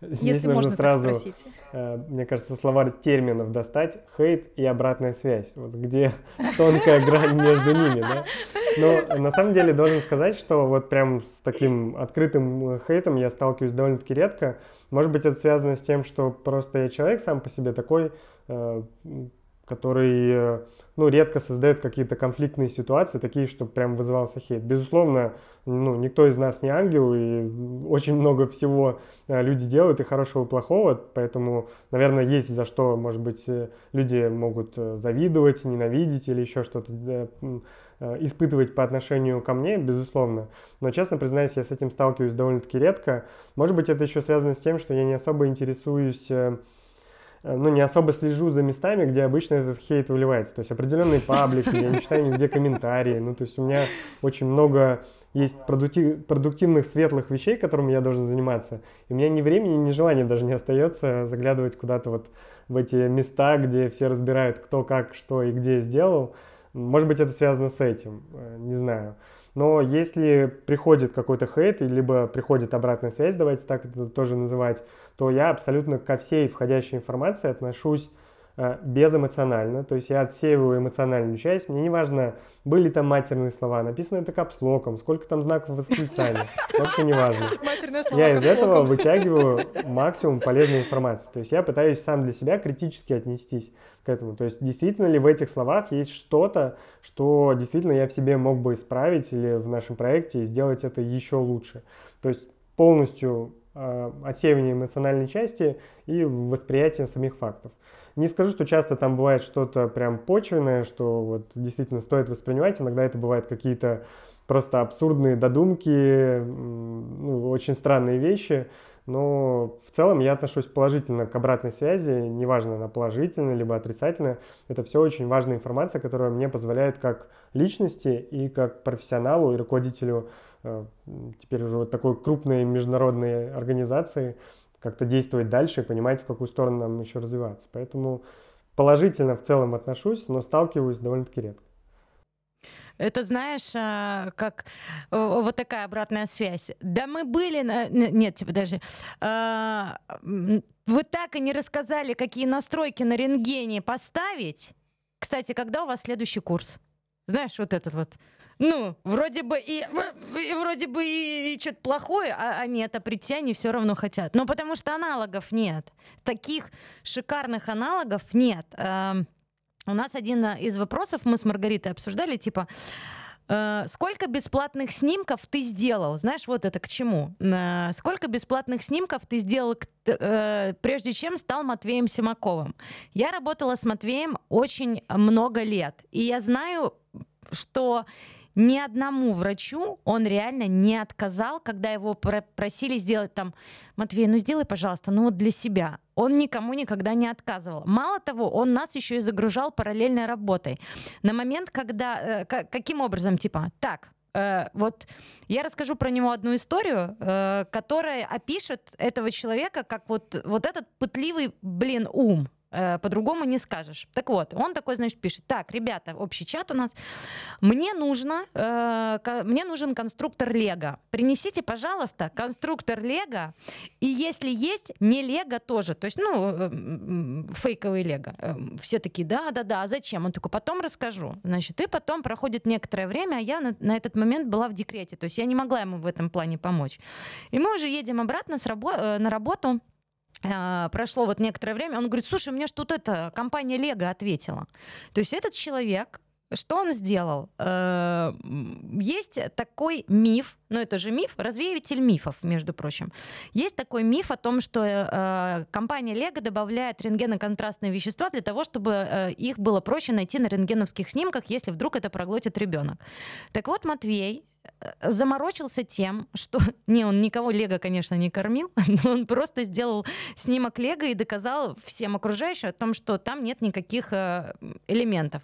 Здесь Если нужно можно сразу, так спросить. э, мне кажется, словарь терминов достать, хейт и обратная связь. Вот где <laughs> тонкая грань между ними, да? Но на самом деле должен сказать, что вот прям с таким открытым э, хейтом я сталкиваюсь довольно-таки редко. Может быть, это связано с тем, что просто я человек сам по себе такой, э, который э, ну, редко создает какие-то конфликтные ситуации, такие, чтобы прям вызывался хейт. Безусловно, ну, никто из нас не ангел, и очень много всего э, люди делают, и хорошего, и плохого, поэтому, наверное, есть за что, может быть, э, люди могут завидовать, ненавидеть или еще что-то испытывать по отношению ко мне, безусловно. Но, честно признаюсь, я с этим сталкиваюсь довольно-таки редко. Может быть, это еще связано с тем, что я не особо интересуюсь ну, не особо слежу за местами, где обычно этот хейт выливается. То есть определенные паблики, я не читаю нигде комментарии. Ну, то есть у меня очень много есть продуктив, продуктивных, светлых вещей, которыми я должен заниматься. И у меня ни времени, ни желания даже не остается заглядывать куда-то вот в эти места, где все разбирают, кто как, что и где сделал. Может быть, это связано с этим, э, не знаю. Но если приходит какой-то хейт, либо приходит обратная связь, давайте так это тоже называть, то я абсолютно ко всей входящей информации отношусь э, безэмоционально, то есть я отсеиваю эмоциональную часть, мне не важно, были там матерные слова, написано это капслоком, сколько там знаков восклицания, вообще не важно. Я из этого вытягиваю максимум полезной информации, то есть я пытаюсь сам для себя критически отнестись к этому. То есть действительно ли в этих словах есть что-то, что действительно я в себе мог бы исправить или в нашем проекте сделать это еще лучше. То есть полностью э, отсеивание эмоциональной части и восприятие самих фактов. Не скажу, что часто там бывает что-то прям почвенное, что вот действительно стоит воспринимать. Иногда это бывают какие-то просто абсурдные додумки, ну, очень странные вещи, но в целом я отношусь положительно к обратной связи, неважно, она положительная либо отрицательная. Это все очень важная информация, которая мне позволяет как личности и как профессионалу и руководителю э, теперь уже такой крупной международной организации как-то действовать дальше и понимать, в какую сторону нам еще развиваться. Поэтому положительно в целом отношусь, но сталкиваюсь довольно-таки редко. Это знаешь, а, как вот такая обратная связь. Да мы были на... Нет, типа даже... А, вы так и не рассказали, какие настройки на рентгене поставить. Кстати, когда у вас следующий курс? Знаешь, вот этот вот. Ну, вроде бы и, и вроде бы и, и что-то плохое, а они это прийти, они все равно хотят. Но потому что аналогов нет. Таких шикарных аналогов нет. У нас один э, из вопросов мы с Маргаритой обсуждали, типа, э, сколько бесплатных снимков ты сделал? Знаешь, вот это к чему? Э, сколько бесплатных снимков ты сделал, прежде чем стал Матвеем Симаковым? Я работала с Матвеем очень много лет, и я знаю, что ни одному врачу он реально не отказал, когда его просили сделать там, Матвей, ну сделай, пожалуйста, ну вот для себя. Он никому никогда не отказывал. Мало того, он нас еще и загружал параллельной работой. На момент, когда... Э, каким образом, типа, так, э, вот я расскажу про него одну историю, э, которая опишет этого человека как вот, вот этот пытливый, блин, ум. Э, по-другому не скажешь. Так вот, он такой, значит, пишет, так, ребята, общий чат у нас, мне нужно, э, мне нужен конструктор Лего. Принесите, пожалуйста, конструктор Лего, и если есть, не Лего тоже, то есть, ну, э, фейковый Лего. Э, все такие, да-да-да, а зачем? Он такой, потом расскажу. Значит, и потом проходит некоторое время, а я на, на этот момент была в декрете, то есть я не могла ему в этом плане помочь. И мы уже едем обратно с рабо- на работу, прошло вот некоторое время, он говорит, слушай, мне что-то эта компания Лего ответила. То есть этот человек, что он сделал? Э, есть такой миф, но это же миф, развеиватель мифов, между прочим. Есть такой миф о том, что э, компания Лего добавляет рентгеноконтрастные вещества для того, чтобы э, их было проще найти на рентгеновских снимках, если вдруг это проглотит ребенок. Так вот, Матвей заморочился тем, что... <laughs> Не, он никого Лего, конечно, не кормил, <laughs> но он просто сделал снимок Лего и доказал всем окружающим о том, что там нет никаких э, элементов.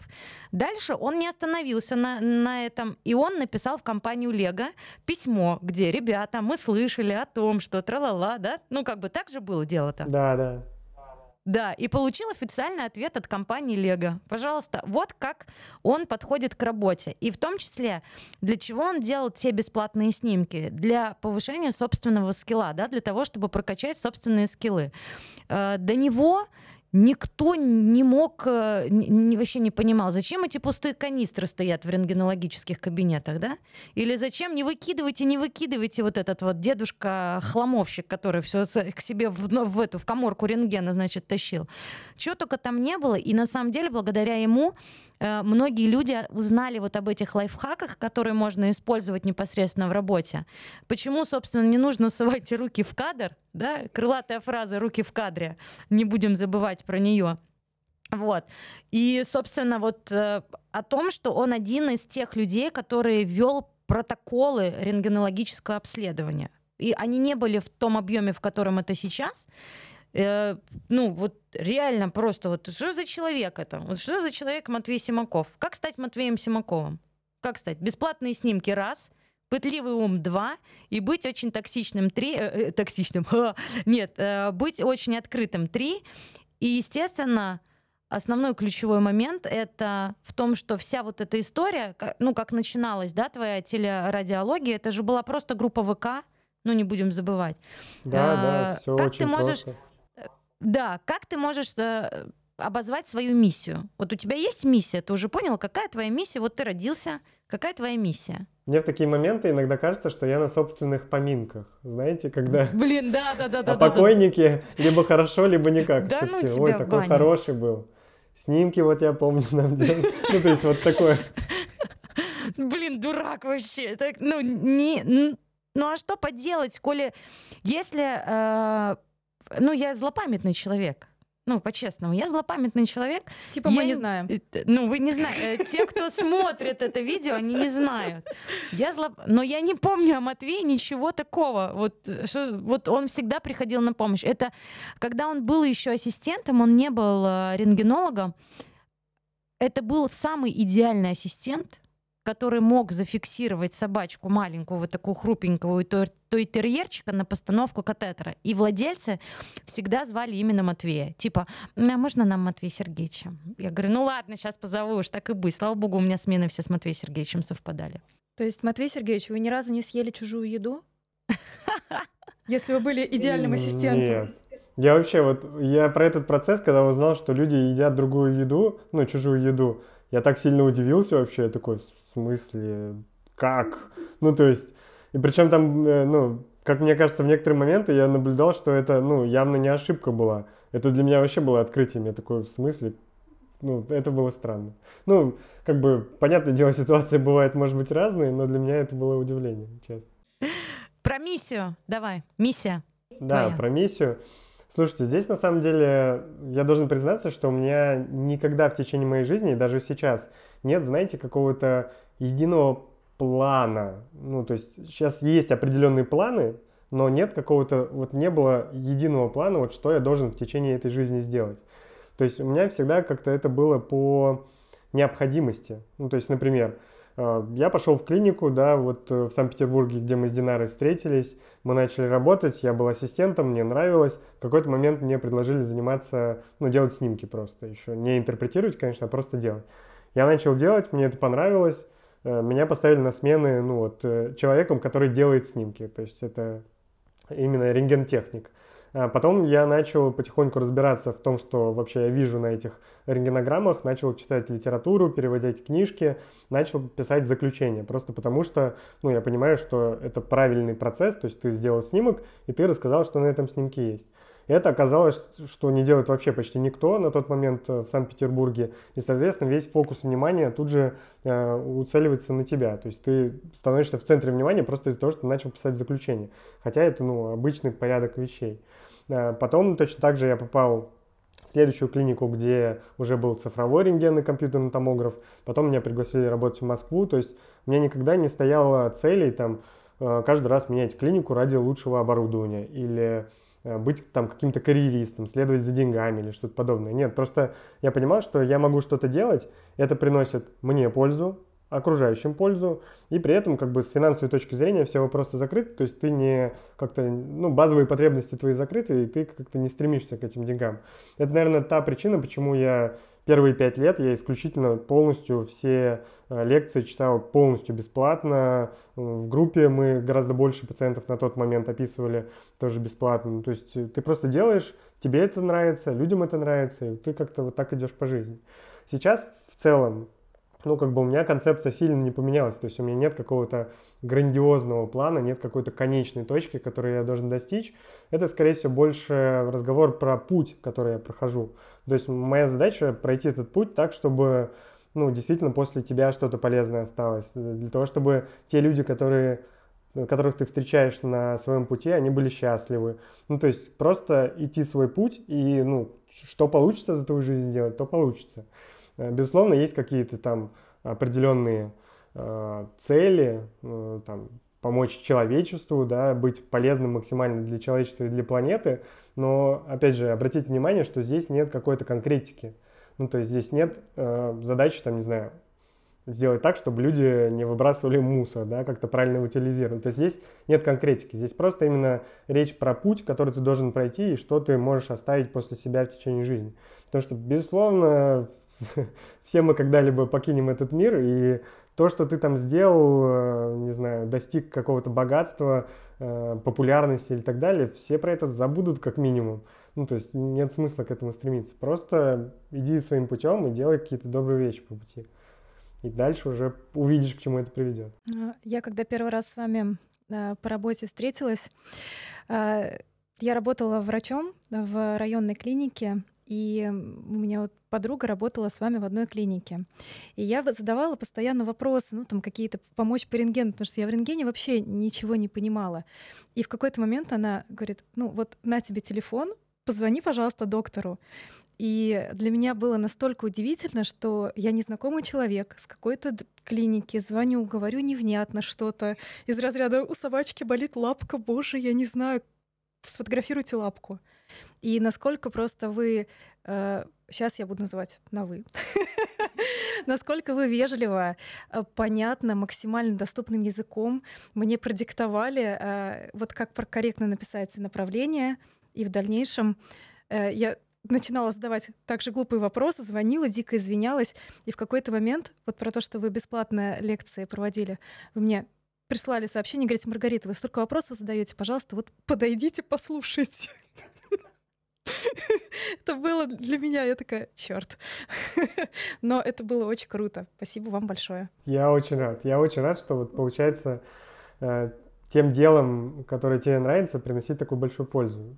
Дальше он не остановился на, на этом, и он написал в компанию Лего письмо, где, ребята, мы слышали о том, что тралала, да? Ну, как бы так же было дело-то. Да, да. Да, и получил официальный ответ от компании Лего. Пожалуйста, вот как он подходит к работе. И в том числе, для чего он делал те бесплатные снимки? Для повышения собственного скилла, да, для того, чтобы прокачать собственные скиллы. Э, до него Никто не мог, э, не, вообще не понимал, зачем эти пустые канистры стоят в рентгенологических кабинетах, да? Или зачем не выкидывайте, не выкидывайте вот этот вот дедушка-хламовщик, который все к себе в, ну, в эту, в коморку рентгена, значит, тащил. Чего только там не было, и на самом деле благодаря ему многие люди узнали вот об этих лайфхаках, которые можно использовать непосредственно в работе. Почему, собственно, не нужно сувать руки в кадр, да, крылатая фраза «руки в кадре», не будем забывать про нее. Вот. И, собственно, вот э, о том, что он один из тех людей, которые вел протоколы рентгенологического обследования. И они не были в том объеме, в котором это сейчас. Э, ну, вот реально просто вот что за человек это? Вот что за человек Матвей Симаков? Как стать Матвеем Симаковым? Как стать? Бесплатные снимки раз, пытливый ум два и быть очень токсичным три, э, э токсичным, <laughs> нет, э, быть очень открытым три. И, естественно, основной ключевой момент это в том, что вся вот эта история, ну, как начиналась, да, твоя телерадиология, это же была просто группа ВК, ну, не будем забывать. Да, а, да, все как очень ты можешь просто. Да, как ты можешь э, обозвать свою миссию? Вот у тебя есть миссия, ты уже понял, какая твоя миссия? Вот ты родился, какая твоя миссия? Мне в такие моменты иногда кажется, что я на собственных поминках. Знаете, когда... <laughs> Блин, да, да, да, <laughs> да. А покойники либо хорошо, либо никак. Да ну тебя, Ой, такой хороший был. Снимки вот я помню <laughs> нам делали. Ну, то есть вот такое. Блин, дурак вообще. Так, ну, не... Ну, а что поделать, коли... Если э, ну, я злопамятный человек. Ну, по-честному, я злопамятный человек. Типа я мы не знаем. Э, ну, вы не знаете. Э, те, кто смотрит это видео, они не знают. Я зло... Но я не помню о Матвее ничего такого. Вот, что, вот он всегда приходил на помощь. Это когда он был еще ассистентом, он не был э, рентгенологом. Это был самый идеальный ассистент, который мог зафиксировать собачку маленькую, вот такую хрупенькую, то, то и терьерчика на постановку катетера. И владельцы всегда звали именно Матвея. Типа, а можно нам Матвей Сергеевича? Я говорю, ну ладно, сейчас позову, уж так и быть. Слава богу, у меня смены все с Матвеем Сергеевичем совпадали. То есть, Матвей Сергеевич, вы ни разу не съели чужую еду? <laughs> Если вы были идеальным ассистентом. Нет. Я вообще вот, я про этот процесс, когда узнал, что люди едят другую еду, ну, чужую еду, я так сильно удивился вообще, я такой, в смысле, как? Ну, то есть, и причем там, э, ну, как мне кажется, в некоторые моменты я наблюдал, что это, ну, явно не ошибка была. Это для меня вообще было открытием. Я такой, в смысле? Ну, это было странно. Ну, как бы, понятное дело, ситуации бывают, может быть, разные, но для меня это было удивление, честно. Про миссию давай. Миссия. Да, твоя. про миссию. Слушайте, здесь на самом деле я должен признаться, что у меня никогда в течение моей жизни, даже сейчас, нет, знаете, какого-то единого плана. Ну, то есть сейчас есть определенные планы, но нет какого-то, вот не было единого плана, вот что я должен в течение этой жизни сделать. То есть у меня всегда как-то это было по необходимости. Ну, то есть, например, я пошел в клинику, да, вот э, в Санкт-Петербурге, где мы с Динарой встретились, мы начали работать, я был ассистентом, мне нравилось. В какой-то момент мне предложили заниматься, ну, делать снимки просто еще. Не интерпретировать, конечно, а просто делать. Я начал делать, мне это понравилось. Э, меня поставили на смены, ну, вот, э, человеком, который делает снимки. То есть это именно рентгентехник. А потом я начал потихоньку разбираться в том, что вообще я вижу на этих рентгенограммах, начал читать литературу, переводить книжки, начал писать заключение, просто потому что, ну, я понимаю, что это правильный процесс, то есть ты сделал снимок, и ты рассказал, что на этом снимке есть. Это оказалось, что не делает вообще почти никто на тот момент э, в Санкт-Петербурге. И, соответственно, весь фокус внимания тут же э, уцеливается на тебя. То есть ты становишься в центре внимания просто из-за того, что ты начал писать заключение. Хотя это ну, обычный порядок вещей. Э, потом точно так же я попал следующую клинику, где уже был цифровой рентгенный компьютерный томограф. Потом меня пригласили работать в Москву. То есть у меня никогда не стояло целей там э, каждый раз менять клинику ради лучшего оборудования или быть там каким-то карьеристом, следовать за деньгами или что-то подобное. Нет, просто я понимал, что я могу что-то делать, это приносит мне пользу, окружающим пользу, и при этом как бы с финансовой точки зрения все вопросы закрыты, то есть ты не как-то, ну, базовые потребности твои закрыты, и ты как-то не стремишься к этим деньгам. Это, наверное, та причина, почему я первые пять лет я исключительно полностью все э, лекции читал полностью бесплатно. В группе мы гораздо больше пациентов на тот момент описывали тоже бесплатно. То есть ты просто делаешь, тебе это нравится, людям это нравится, и ты как-то вот так идешь по жизни. Сейчас в целом ну, как бы у меня концепция сильно не поменялась. То есть у меня нет какого-то грандиозного плана, нет какой-то конечной точки, которую я должен достичь. Это, скорее всего, больше разговор про путь, который я прохожу. То есть моя задача пройти этот путь так, чтобы, ну, действительно после тебя что-то полезное осталось. Для того, чтобы те люди, которые которых ты встречаешь на своем пути, они были счастливы. Ну, то есть просто идти свой путь и, ну, что получится за твою жизнь сделать, то получится. Э, безусловно, есть какие-то там определенные э, цели, э, там, помочь человечеству, да, быть полезным максимально для человечества и для планеты, но, опять же, обратите внимание, что здесь нет какой-то конкретики. Ну, то есть здесь нет э, задачи, там, не знаю, сделать так, чтобы люди не выбрасывали мусор, да, как-то правильно утилизировать. То есть здесь нет конкретики, здесь просто именно речь про путь, который ты должен пройти и что ты можешь оставить после себя в течение жизни. Потому что, безусловно, <laughs> все мы когда-либо покинем этот мир, и то, что ты там сделал, э, не знаю, достиг какого-то богатства, э, популярности или так далее, все про это забудут как минимум. Ну, то есть нет смысла к этому стремиться. Просто иди своим путем и делай какие-то добрые вещи по пути. И дальше уже увидишь, к чему это приведет. А, я когда первый раз с вами э, по работе встретилась, я работала врачом в районной клинике, и у меня вот подруга работала с вами в одной клинике. И я задавала постоянно вопросы, ну, там какие-то помочь по рентгену, потому что я в рентгене вообще ничего не понимала. И в какой-то момент она говорит, ну, вот на тебе телефон, позвони, пожалуйста, доктору. И для меня было настолько удивительно, что я незнакомый человек с какой-то клиники, звоню, говорю невнятно что-то. Из разряда «у собачки болит лапка, боже, я не знаю, сфотографируйте лапку». И насколько просто вы... Э, сейчас я буду называть на «вы». <laughs> Насколько вы вежливо, э, понятно, максимально доступным языком мне продиктовали, э, вот как корректно написать направление, и в дальнейшем э, я начинала задавать также глупые вопросы, звонила, дико извинялась, и в какой-то момент, вот про то, что вы бесплатно лекции проводили, вы мне прислали сообщение, говорите, Маргарита, вы столько вопросов задаете, пожалуйста, вот подойдите, послушайте. <laughs> Это было для меня, я такая, черт. Но это было очень круто. Спасибо вам большое. Я очень рад. Я очень рад, что вот получается э, тем делом, которое тебе нравится, приносить такую большую пользу.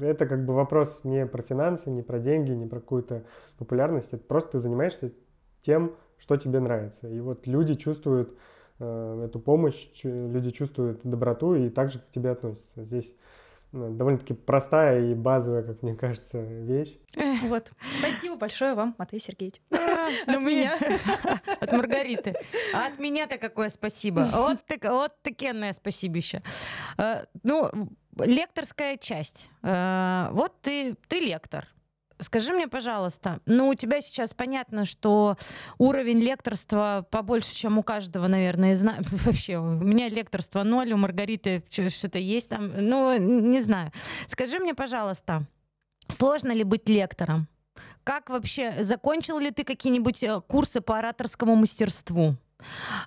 Это как бы вопрос не про финансы, не про деньги, не про какую-то популярность. Это просто ты занимаешься тем, что тебе нравится. И вот люди чувствуют э, эту помощь, люди чувствуют доброту и также к тебе относятся. Здесь довольно-таки простая и базовая, как мне кажется, вещь. Вот. Спасибо большое вам, Матвей Сергеевич. От меня. От Маргариты. А от меня-то какое спасибо. Вот, вот такенное спасибо еще. Э, ну, лекторская часть. Э, вот ты, ты лектор. Скажи мне, пожалуйста, ну у тебя сейчас понятно, что уровень лекторства побольше, чем у каждого, наверное, из <laughs> вообще. У меня лекторство ноль, у Маргариты что-то есть там, ну не знаю. Скажи мне, пожалуйста, сложно ли быть лектором? Как вообще, закончил ли ты какие-нибудь э, курсы по ораторскому мастерству?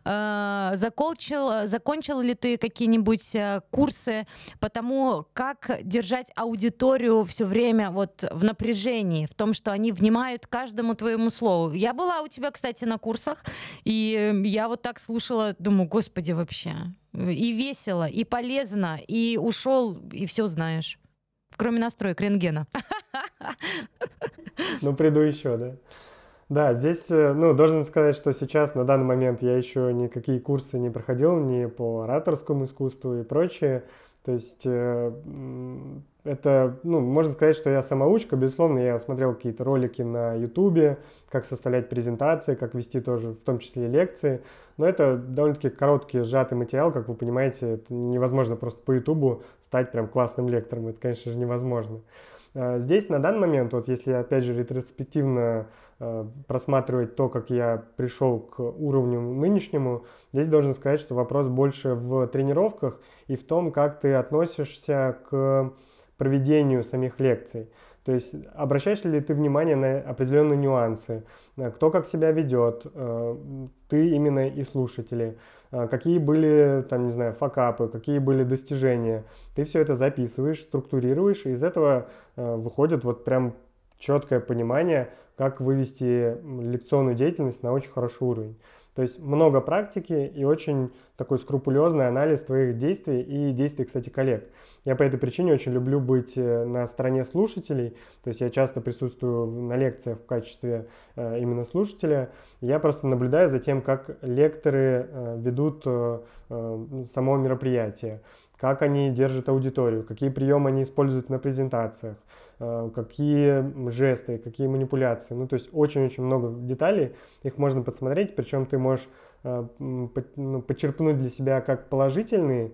Э, закончил, закончил ли ты какие-нибудь э, курсы по тому, как держать аудиторию все время вот в напряжении, в том, что они внимают каждому твоему слову? Я была у тебя, кстати, на курсах, и я вот так слушала, думаю, господи, вообще. И весело, и полезно, и ушел, и все знаешь. Кроме настроек рентгена. Ну, приду еще, да? Да, здесь, э, ну, должен сказать, что сейчас, на данный момент, я еще никакие курсы не проходил ни по ораторскому искусству и прочее. То есть, э, это, ну, можно сказать, что я самоучка. Безусловно, я смотрел какие-то ролики на Ютубе, как составлять презентации, как вести тоже, в том числе лекции. Но это довольно-таки короткий, сжатый материал, как вы понимаете. Невозможно просто по Ютубу стать прям классным лектором. Это, конечно же, невозможно. А, здесь на данный момент, вот если опять же ретроспективно просматривать то, как я пришел к уровню нынешнему, здесь должен сказать, что вопрос больше в тренировках и в том, как ты относишься к проведению самих лекций. То есть обращаешь ли ты внимание на определенные нюансы, кто как себя ведет, э, ты именно и слушатели, э, какие были, там, не знаю, факапы, какие были достижения. Ты все это записываешь, структурируешь, и из этого э, выходит вот прям четкое понимание, как вывести лекционную деятельность на очень хороший уровень. То есть много практики и очень такой скрупулезный анализ твоих действий и действий, кстати, коллег. Я по этой причине очень люблю быть э, на стороне слушателей, то есть я часто присутствую на лекциях в качестве э, именно слушателя. Я просто наблюдаю за тем, как лекторы э, ведут само мероприятие как они держат аудиторию, какие приемы они используют на презентациях, э, какие жесты, какие манипуляции. Ну, то есть очень-очень много деталей, их можно подсмотреть, причем ты можешь э, ну, почерпнуть для себя как положительные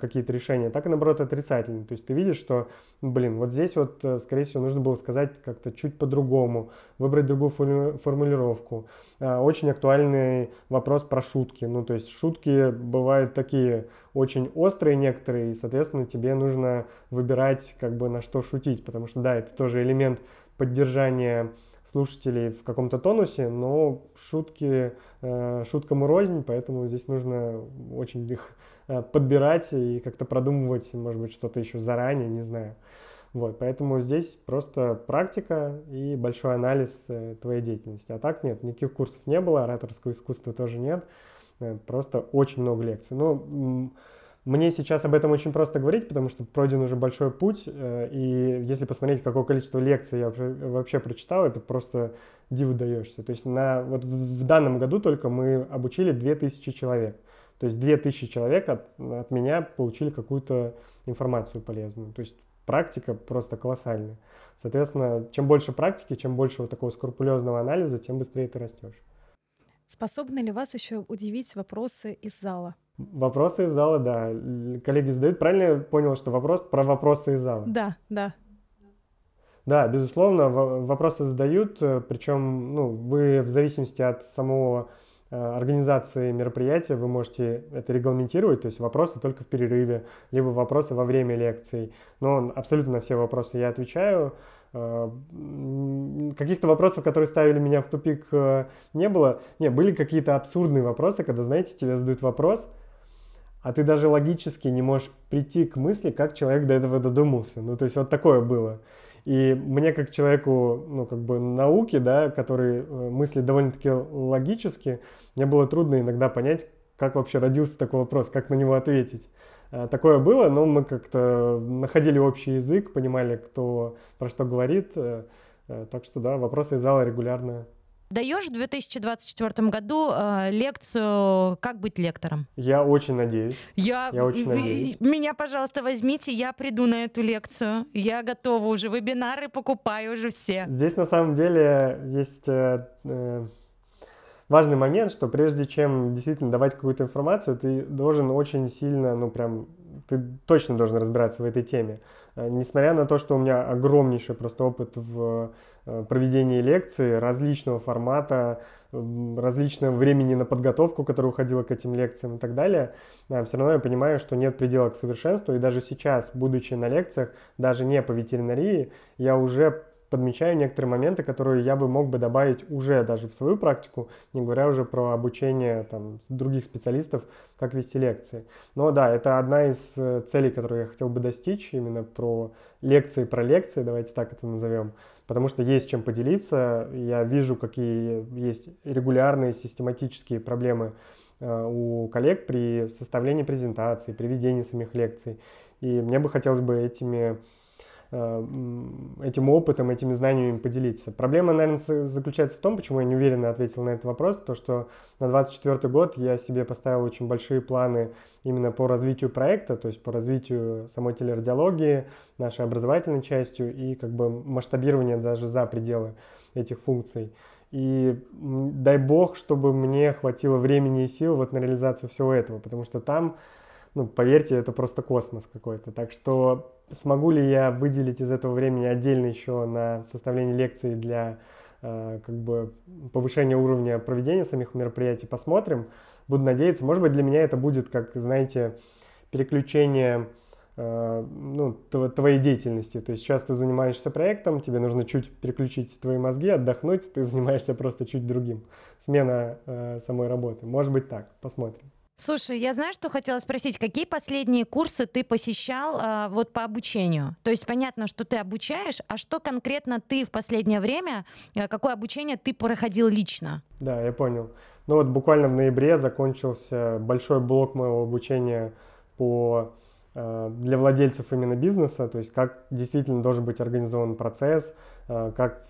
какие-то решения, так и наоборот отрицательные. То есть ты видишь, что, блин, вот здесь вот, э, скорее всего, нужно было сказать как-то чуть по-другому, выбрать другую формулировку. Э, очень актуальный вопрос про шутки. Ну, то есть шутки бывают такие очень острые некоторые, и, соответственно, тебе нужно выбирать, как бы, на что шутить, потому что, да, это тоже элемент поддержания слушателей в каком-то тонусе, но шутки, э, шуткам рознь, поэтому здесь нужно очень их Э, подбирать и как-то продумывать, может быть, что-то еще заранее, не знаю. Вот, поэтому здесь просто практика и большой анализ э, твоей деятельности. А так нет, никаких курсов не было, ораторского искусства тоже нет, э, просто очень много лекций. Ну, мне сейчас об этом очень просто говорить, потому что пройден уже большой путь, и если посмотреть, какое количество лекций я вообще прочитал, это просто диву даешься. То есть на, вот в данном году только мы обучили 2000 человек. То есть 2000 человек от, от меня получили какую-то информацию полезную. То есть практика просто колоссальная. Соответственно, чем больше практики, чем больше вот такого скрупулезного анализа, тем быстрее ты растешь. Способны ли вас еще удивить вопросы из зала? Вопросы из зала, да. Коллеги задают. Правильно я понял, что вопрос про вопросы из зала? Да, да. Да, безусловно, вопросы задают, э, причем ну, вы в зависимости от самого организации мероприятия вы можете это регламентировать, то есть вопросы только в перерыве, либо вопросы во время лекций. Но абсолютно на все вопросы я отвечаю. Э, каких-то вопросов, которые ставили меня в тупик, э, не было. Не, были какие-то абсурдные вопросы, когда, знаете, тебе задают вопрос, а ты даже логически не можешь прийти к мысли, как человек до этого додумался. Ну, то есть вот такое было. И мне как человеку, ну, как бы науки, да, который э, мыслит довольно-таки логически, мне было трудно иногда понять, как вообще родился такой вопрос, как на него ответить. Э, такое было, но мы как-то находили общий язык, понимали, кто про что говорит. Э, так что да, вопросы из зала регулярно Даешь в 2024 году э, лекцию «Как быть лектором»? Я очень надеюсь. Я, я очень надеюсь. Меня, пожалуйста, возьмите, я приду на эту лекцию. Я готова уже, вебинары покупаю уже все. Здесь на самом деле есть э, э, важный момент, что прежде чем действительно давать какую-то информацию, ты должен очень сильно, ну прям ты точно должен разбираться в этой теме. Э, несмотря на то, что у меня огромнейший просто опыт в проведении лекций различного формата, различного времени на подготовку, которая уходила к этим лекциям и так далее, все равно я понимаю, что нет предела к совершенству. И даже сейчас, будучи на лекциях, даже не по ветеринарии, я уже подмечаю некоторые моменты, которые я бы мог бы добавить уже даже в свою практику, не говоря уже про обучение там, других специалистов, как вести лекции. Но да, это одна из э, целей, которую я хотел бы достичь, именно про лекции про лекции, давайте так это назовем, потому что есть чем поделиться. Я вижу, какие есть регулярные систематические проблемы э, у коллег при составлении презентаций, при ведении самих лекций. И мне бы хотелось бы этими этим опытом, этими знаниями поделиться. Проблема, наверное, заключается в том, почему я неуверенно ответил на этот вопрос, то что на 2024 год я себе поставил очень большие планы именно по развитию проекта, то есть по развитию самой телерадиологии, нашей образовательной частью и как бы масштабирование даже за пределы этих функций. И дай бог, чтобы мне хватило времени и сил вот на реализацию всего этого, потому что там ну, поверьте, это просто космос какой-то. Так что смогу ли я выделить из этого времени отдельно еще на составление лекций для э, как бы повышения уровня проведения самих мероприятий, посмотрим. Буду надеяться. Может быть, для меня это будет, как, знаете, переключение э, ну, твоей деятельности. То есть сейчас ты занимаешься проектом, тебе нужно чуть переключить твои мозги, отдохнуть, ты занимаешься просто чуть другим. Смена э, самой работы. Может быть так, посмотрим. Слушай, я знаю, что хотела спросить, какие последние курсы ты посещал а, вот по обучению? То есть понятно, что ты обучаешь, а что конкретно ты в последнее время, а, какое обучение ты проходил лично? Да, я понял. Ну вот буквально в ноябре закончился большой блок моего обучения по а, для владельцев именно бизнеса, то есть как действительно должен быть организован процесс, а, как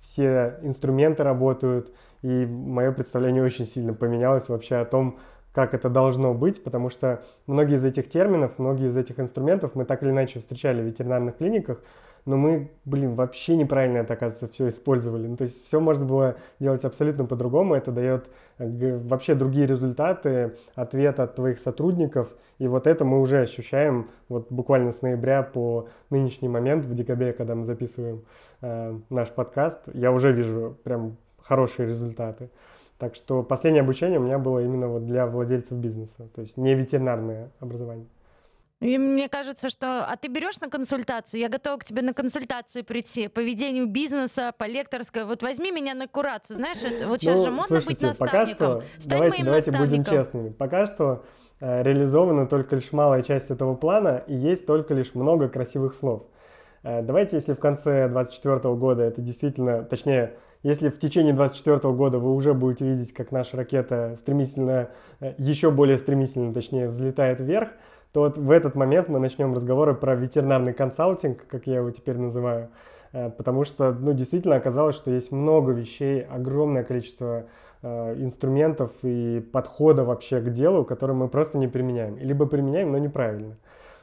все инструменты работают, и мое представление очень сильно поменялось вообще о том, как это должно быть, потому что многие из этих терминов, многие из этих инструментов мы так или иначе встречали в ветеринарных клиниках, но мы, блин, вообще неправильно это, оказывается, все использовали. Ну, то есть все можно было делать абсолютно по-другому, это дает э, вообще другие результаты, ответ от твоих сотрудников, и вот это мы уже ощущаем вот буквально с ноября по нынешний момент, в декабре, когда мы записываем э, наш подкаст, я уже вижу прям хорошие результаты. Так что последнее обучение у меня было именно вот для владельцев бизнеса, то есть не ветеринарное образование. И мне кажется, что... А ты берешь на консультацию? Я готова к тебе на консультацию прийти по ведению бизнеса, по лекторской. Вот возьми меня на курацию. Знаешь, это, вот сейчас ну, же модно слушайте, быть наставником. Пока что, Стань давайте, моим давайте будем честными. Пока что э, реализована только лишь малая часть этого плана, и есть только лишь много красивых слов. Э, давайте, если в конце 2024 года это действительно, точнее, если в течение 2024 года вы уже будете видеть, как наша ракета стремительно, э, еще более стремительно, точнее, взлетает вверх, то вот в этот момент мы начнем разговоры про ветеринарный консалтинг, как я его теперь называю, э, потому что, ну, действительно оказалось, что есть много вещей, огромное количество э, инструментов и подхода вообще к делу, которые мы просто не применяем. Либо применяем, но неправильно.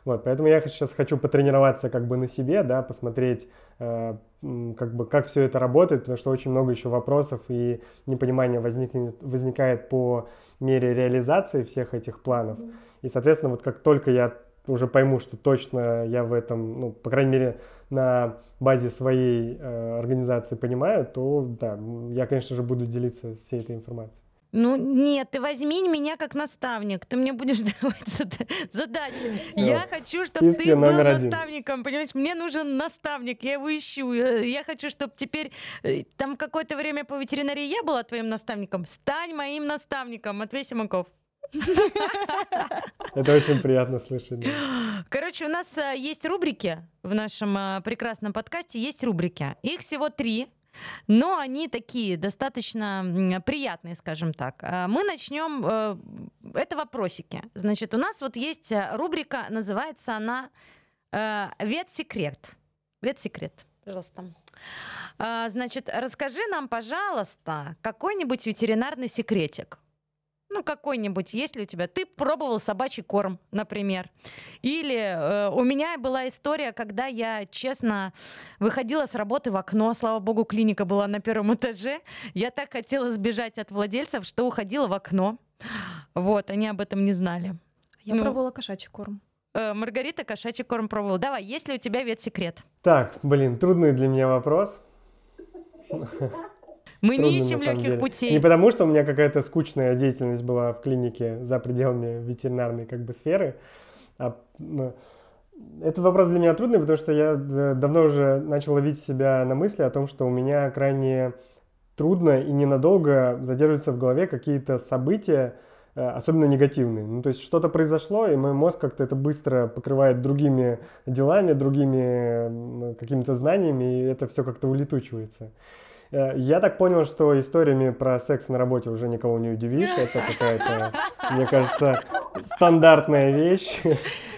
Вот, поэтому я сейчас хочу потренироваться как бы на себе, да, посмотреть, э, как бы, как все это работает, потому что очень много еще вопросов и непонимания возникнет, возникает по мере реализации всех этих планов. И, соответственно, вот как только я уже пойму, что точно я в этом, ну, по крайней мере, на базе своей э, организации понимаю, то, да, я, конечно же, буду делиться всей этой информацией. Ну нет, ты возьми меня как наставник, ты мне будешь <laughs> давать задачи. Я хочу, чтобы ты был наставником, понимаешь? Мне нужен наставник, я его ищу. Я хочу, чтобы теперь э, там какое-то время по ветеринарии я была твоим наставником. Стань моим наставником, Матвей Симаков. Это очень приятно слышать. Короче, у нас э, есть рубрики в нашем э, прекрасном подкасте, есть рубрики. Их всего три но они такие достаточно приятные, скажем так. А, мы начнем, э, это вопросики. Значит, у нас вот есть э, рубрика, называется она э, «Ветсекрет». Ветсекрет, пожалуйста. А, значит, расскажи нам, пожалуйста, какой-нибудь ветеринарный секретик. Ну, какой-нибудь, есть ли у тебя? Ты пробовал собачий корм, например. Или э, у меня была история, когда я, честно, выходила с работы в окно. Слава богу, клиника была на первом этаже. Я так хотела сбежать от владельцев, что уходила в окно. Вот, они об этом не знали. Я ну, пробовала кошачий корм. Э, Маргарита кошачий корм пробовала. Давай, есть ли у тебя ветсекрет? Так, блин, трудный для меня вопрос. Мы Трудно, не ищем легких деле. путей. Не потому, что у меня какая-то скучная деятельность была в клинике за пределами ветеринарной как бы сферы, а ну, этот вопрос для меня трудный, потому что я давно уже начал ловить себя на мысли о том, что у меня крайне трудно и ненадолго задерживаются в голове какие-то события, э, особенно негативные. Ну, то есть что-то произошло, и мой мозг как-то это быстро покрывает другими делами, другими какими-то знаниями, и это все как-то улетучивается. Э, я так понял, что историями про секс на работе уже никого не удивишь. Это какая-то, мне кажется, стандартная вещь.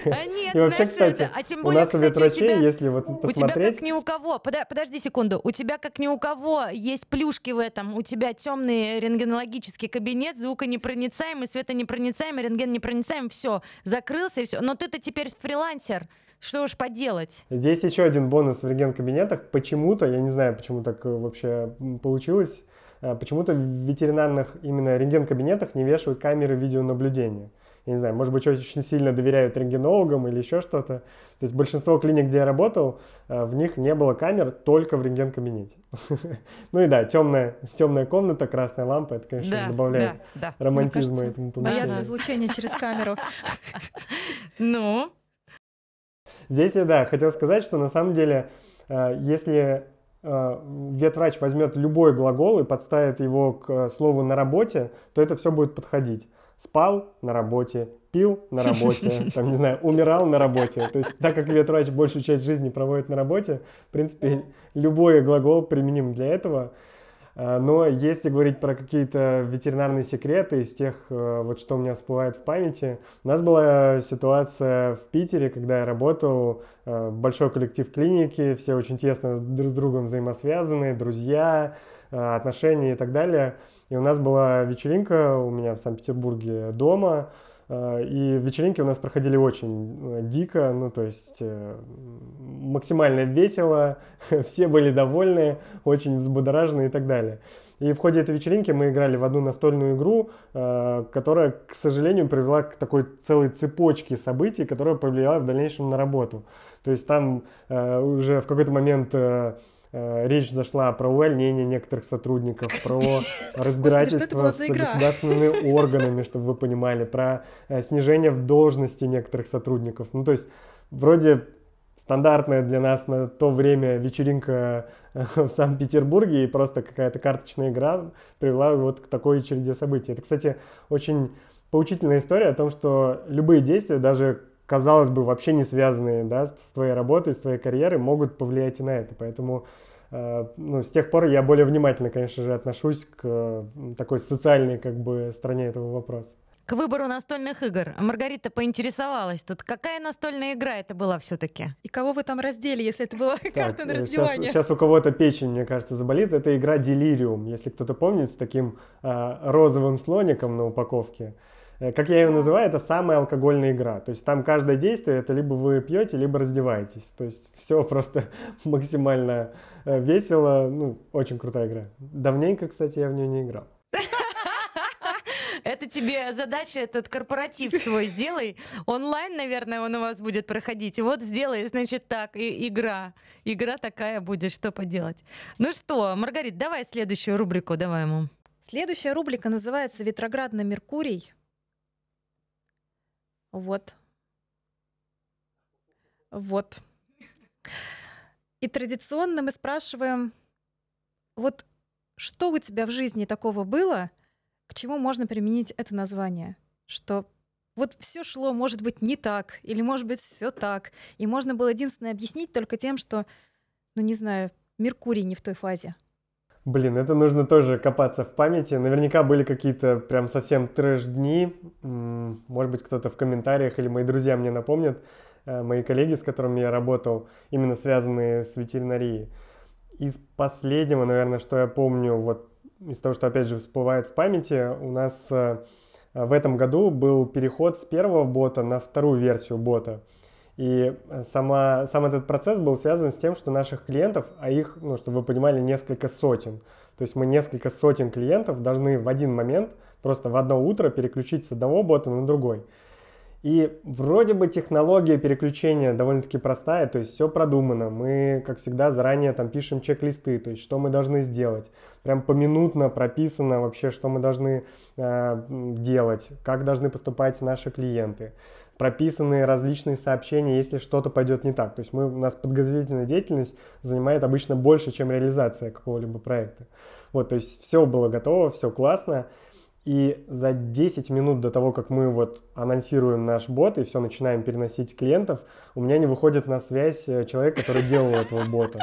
А нет, И вообще, знаешь, кстати, а тем у более, нас у кстати, ветврачей, тебя- если вот У тебя посмотреть, как ни у кого, Пода- подожди секунду, у тебя как ни у кого есть плюшки в этом, у тебя темный рентгенологический кабинет, звуконепроницаемый, светонепроницаемый, рентген непроницаемый, все, закрылся и все. Но ты-то теперь фрилансер, что уж поделать. Здесь еще один бонус в рентген-кабинетах. Почему-то, я не знаю, почему так э, вообще получилось, э, почему-то в ветеринарных именно рентген-кабинетах не вешают камеры видеонаблюдения. Я не знаю, может быть, очень сильно доверяют рентгенологам или еще что-то. То есть большинство клиник, где я работал, э, в них не было камер только в рентген-кабинете. <laughs> Ну и да, темная, темная комната, красная лампа, это, конечно, добавляет романтизма этому Боятся помещению. излучения через камеру. <laughs> Ну, Здесь я, да, хотел сказать, что на самом деле, э, если э, ветврач возьмет любой глагол и подставит его к э, слову «на работе», то это все будет подходить. Спал на работе, пил на работе, <laughs> там, не знаю, умирал на работе. То есть, так как ветврач большую часть жизни проводит на работе, в принципе, любой глагол применим для этого. А, Но если говорить про какие-то ветеринарные секреты из тех, э, вот что у меня всплывает в памяти, у нас была ситуация в Питере, когда я работал, э, большой коллектив клиники, все очень тесно друг с другом взаимосвязаны, друзья, э, отношения и так далее. И у нас была вечеринка у меня в Санкт-Петербурге дома, и вечеринки у нас проходили очень э, дико, ну то есть э, максимально весело, <laughs> все были довольны, очень взбудоражены и так далее. И в ходе этой вечеринки мы играли в одну настольную игру, э, которая, к сожалению, привела к такой целой цепочке событий, которая повлияла в дальнейшем на работу. То есть там э, уже в какой-то момент э, э, речь зашла про увольнение некоторых сотрудников, про разбирательство с государственными органами, чтобы вы понимали, про э, снижение в должности некоторых сотрудников. Ну, то есть вроде стандартная для нас на то время вечеринка э, <laughs> в Санкт-Петербурге и просто какая-то карточная игра привела вот к такой череде событий. Это, кстати, очень поучительная история о том, что любые действия, даже казалось бы вообще не связанные да, с твоей работой, с твоей карьерой, могут повлиять и на это. Поэтому э, ну, с тех пор я более внимательно, конечно же, отношусь к э, такой социальной как бы стороне этого вопроса. к выбору настольных игр. Маргарита поинтересовалась тут, какая настольная игра это была все-таки? И кого вы там раздели, если это была карта на э, раздевание? Сейчас, у кого-то печень, мне кажется, заболит. Это игра Delirium, если кто-то помнит, с таким а, розовым слоником на упаковке. Э, Как я ее называю, это самая алкогольная игра. То есть там каждое действие это либо вы пьете, либо раздеваетесь. То есть <laughs> все просто <laughs> максимально э, весело. Ну, очень крутая игра. Давненько, кстати, я в нее не играл. Это тебе задача, этот корпоратив свой сделай. Онлайн, наверное, он у вас будет проходить. И вот сделай, значит, так, и игра. Игра такая будет, что поделать. Ну что, Маргарит, давай следующую рубрику, давай ему. Следующая рубрика называется «Ветроградный Меркурий». Вот. Вот. И традиционно мы спрашиваем, вот что у тебя в жизни такого было, к чему можно применить это название? Что вот все шло, может быть, не так, или может быть, все так. И можно было единственное объяснить только тем, что, ну не знаю, Меркурий не в той фазе. Блин, это нужно тоже копаться в памяти. Наверняка были какие-то прям совсем трэш-дни. Может быть, кто-то в комментариях или мои друзья мне напомнят, э, мои коллеги, с которыми я работал, именно связанные с ветеринарией. Из последнего, наверное, что я помню, вот из того, что опять же всплывает в памяти, у нас э, в этом году был переход с первого бота на вторую версию бота. И э, сама, сам этот процесс был связан с тем, что наших клиентов, а их, ну, чтобы вы понимали, несколько сотен. То есть мы несколько сотен клиентов должны в один момент, просто в одно утро переключить с одного бота на другой. И вроде бы технология переключения довольно-таки простая, то есть все продумано. Мы, как всегда, заранее там пишем чек-листы, то есть что мы должны сделать. Прям поминутно прописано вообще, что мы должны э, делать, как должны поступать наши клиенты. Прописаны различные сообщения, если что-то пойдет не так. То есть мы, у нас подготовительная деятельность занимает обычно больше, чем реализация какого-либо проекта. Вот, то есть все было готово, все классно. И за 10 минут до того, как мы вот анонсируем наш бот и все начинаем переносить клиентов, у меня не выходит на связь э, человек, который делал этого бота.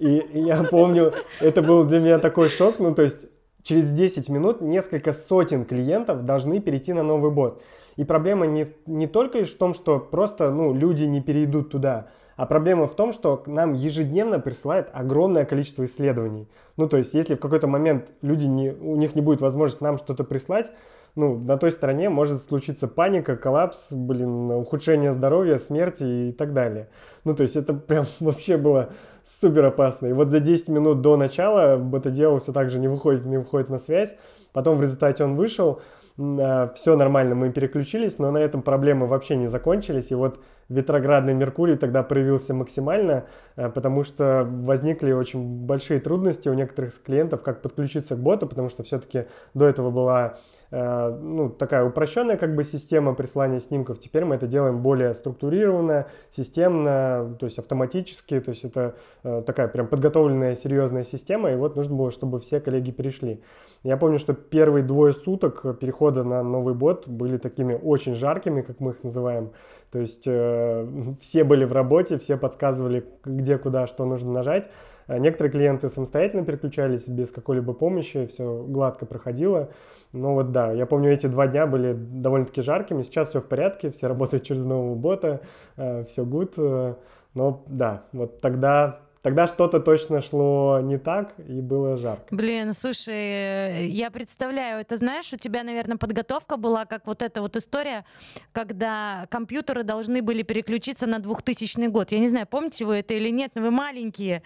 И, и я помню, это был для меня такой шок, ну то есть через 10 минут несколько сотен клиентов должны перейти на новый бот. И проблема не, не только лишь в том, что просто ну, люди не перейдут туда, а проблема в том, что к нам ежедневно присылает огромное количество исследований. Ну, то есть, если в какой-то момент люди не, у них не будет возможности нам что-то прислать, ну, на той стороне может случиться паника, коллапс, блин, ухудшение здоровья, смерти и так далее. Ну, то есть это прям <laughs> вообще было супер опасно. И вот за 10 минут до начала бета-дело все так же не выходит, не выходит на связь. Потом в результате он вышел, все нормально, мы переключились, но на этом проблемы вообще не закончились. И вот ветроградный Меркурий тогда проявился максимально, а, потому что возникли очень большие трудности у некоторых клиентов, как подключиться к боту, потому что все-таки до этого была Э, ну, такая упрощенная как бы система присылания снимков. Теперь мы это делаем более структурированно, системно, то есть автоматически. То есть это э, такая прям подготовленная серьезная система. И вот нужно было, чтобы все коллеги перешли. Я помню, что первые двое суток перехода на новый бот были такими очень жаркими, как мы их называем. То есть э, <laughs> все были в работе, все подсказывали, где, куда, что нужно нажать. Некоторые клиенты самостоятельно переключались без какой-либо помощи, все гладко проходило. Ну вот да, я помню, эти два дня были довольно-таки жаркими. Сейчас все в порядке, все работают через нового бота, э, все good. Э, но да, вот тогда Тогда что-то точно шло не так, и было жарко. Блин, слушай, э, я представляю, это знаешь, у тебя, наверное, подготовка была, как вот эта вот история, когда компьютеры должны были переключиться на 2000 год. Я не знаю, помните вы это или нет, но вы маленькие.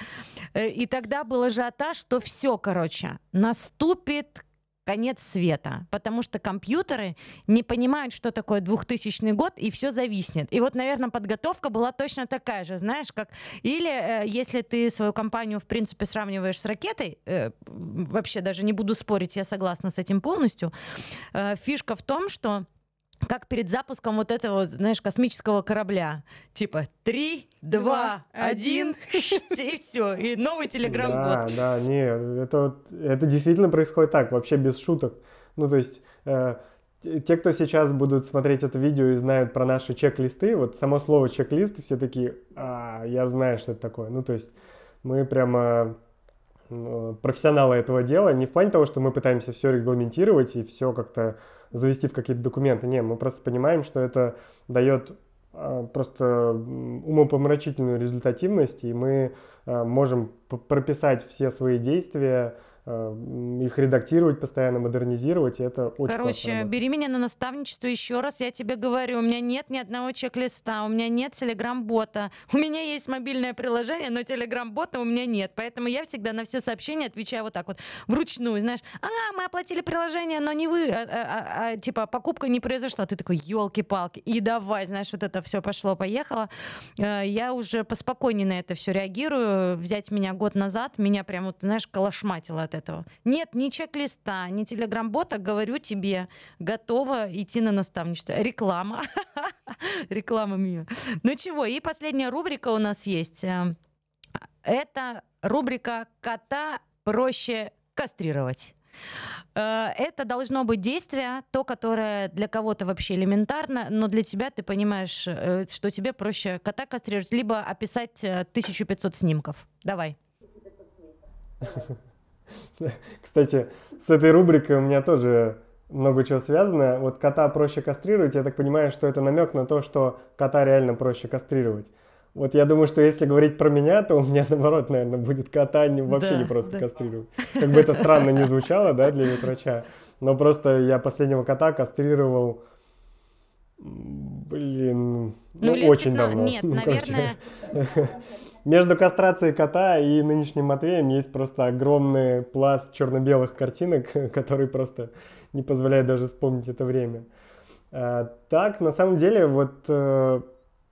И тогда был ажиотаж, что все, короче, наступит конец света, потому что компьютеры не понимают, что такое 2000 год, и все зависнет. И вот, наверное, подготовка была точно такая же, знаешь, как... Или э, если ты свою компанию, в принципе, сравниваешь с ракетой, э, вообще даже не буду спорить, я согласна с этим полностью, э, фишка в том, что как перед запуском вот этого, знаешь, космического корабля. Типа три, два, один, <laughs> и все. И новый телеграм-бот. Да, да, не, это, это действительно происходит так, вообще без шуток. Ну, то есть, э, те, кто сейчас будут смотреть это видео и знают про наши чек-листы, вот само слово чек-лист, все такие, а, я знаю, что это такое. Ну, то есть, мы прямо профессионалы этого дела, не в плане того, что мы пытаемся все регламентировать и все как-то завести в какие-то документы. Не, мы просто понимаем, что это дает а, просто умопомрачительную результативность, и мы а, можем прописать все свои действия Э, их редактировать постоянно, модернизировать, и это очень Короче, бери меня на наставничество еще раз, я тебе говорю, у меня нет ни одного чек-листа, у меня нет телеграм-бота, у меня есть мобильное приложение, но телеграм-бота у меня нет, поэтому я всегда на все сообщения отвечаю вот так вот, вручную, знаешь, а, мы оплатили приложение, но не вы, а, а, а, а типа покупка не произошла, ты такой, елки-палки, и давай, знаешь, вот это все пошло-поехало, э, я уже поспокойнее на это все реагирую, взять меня год назад, меня прям вот, знаешь, колошматило от этого. Нет ни чек-листа, ни телеграм-бота, говорю тебе, готова идти на наставничество. Реклама. <laughs> Реклама меня. Ну чего, и последняя рубрика у нас есть. Э, это рубрика «Кота проще кастрировать». Э, это должно быть действие, то, которое для кого-то вообще элементарно, но для тебя ты понимаешь, э, что тебе проще кота кастрировать, либо описать 1500 снимков. Давай. <laughs> <laughs> Кстати, с этой рубрикой у меня тоже много чего связано. Вот кота проще кастрировать, я так понимаю, что это намек на то, что кота реально проще кастрировать. Вот я думаю, что если говорить про меня, то у меня <laughs> наоборот, наверное, будет кота не, вообще да, не просто да. кастрировать. Как бы это странно не звучало, да, для ветврача. Но просто я последнего кота кастрировал, блин, ну, ну очень 15... давно. Нет, <laughs> ну, наверное... Между кастрацией кота и нынешним Матвеем есть просто огромный пласт черно-белых картинок, <laughs> который просто не позволяет даже вспомнить это время. А, так, на самом деле, вот э,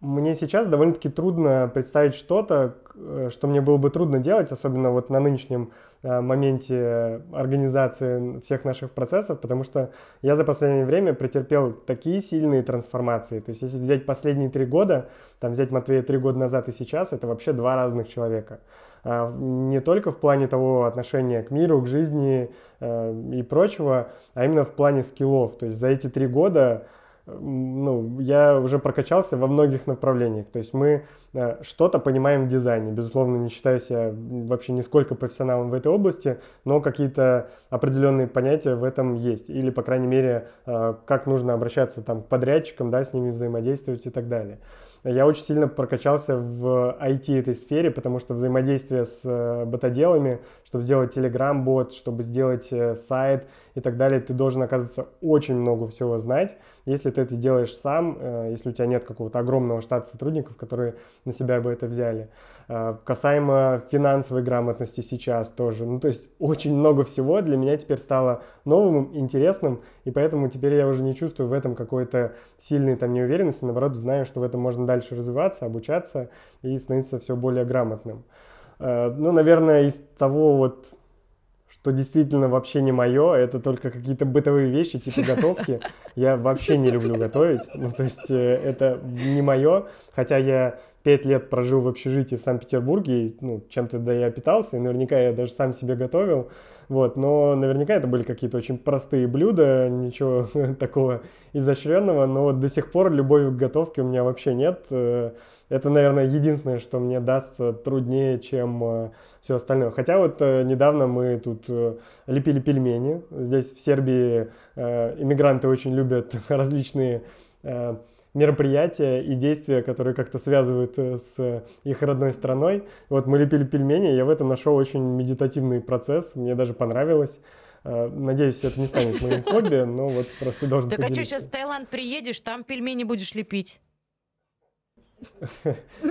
мне сейчас довольно-таки трудно представить что-то, э, что мне было бы трудно делать, особенно вот на нынешнем Э, моменте организации всех наших процессов, потому что я за последнее время претерпел такие сильные трансформации. То есть если взять последние три года, там взять Матвея три года назад и сейчас, это вообще два разных человека. А, не только в плане того отношения к миру, к жизни э, и прочего, а именно в плане скиллов. То есть за эти три года ну, я уже прокачался во многих направлениях. То есть мы э, что-то понимаем в дизайне. Безусловно, не считаю себя вообще нисколько профессионалом в этой области, но какие-то определенные понятия в этом есть. Или, по крайней мере, э, как нужно обращаться там, к подрядчикам, да, с ними взаимодействовать и так далее. Я очень сильно прокачался в IT этой сфере, потому что взаимодействие с э, ботоделами, чтобы сделать Telegram-бот, чтобы сделать сайт и так далее, ты должен, оказывается, очень много всего знать. Если ты это делаешь сам, э, если у тебя нет какого-то огромного штата сотрудников, которые на себя бы это взяли. Касаемо финансовой грамотности сейчас тоже. Ну, то есть очень много всего для меня теперь стало новым, интересным, и поэтому теперь я уже не чувствую в этом какой-то сильной там неуверенности, наоборот, знаю, что в этом можно дальше развиваться, обучаться и становиться все более грамотным. Э, ну, наверное, из того вот, что действительно вообще не мое, это только какие-то бытовые вещи, типа готовки. Я вообще не люблю готовить, ну, то есть э, это не мое, хотя я пять лет прожил в общежитии в Санкт-Петербурге, ну, чем-то да я питался, и наверняка я даже сам себе готовил, вот, но наверняка это были какие-то очень простые блюда, ничего <laughs> такого изощренного, но вот до сих пор любовь к готовке у меня вообще нет. Э, это, наверное, единственное, что мне дастся труднее, чем э, все остальное. Хотя вот э, недавно мы тут лепили пельмени. Здесь в Сербии иммигранты очень любят <laughs> различные мероприятия и действия, которые как-то связывают э, с их родной страной. Вот мы лепили пельмени, я в этом нашел очень медитативный процесс, мне даже понравилось. Э, надеюсь, это не станет моим <laughs> хобби, но вот просто должен Так а что, сейчас в Таиланд приедешь, там пельмени будешь лепить?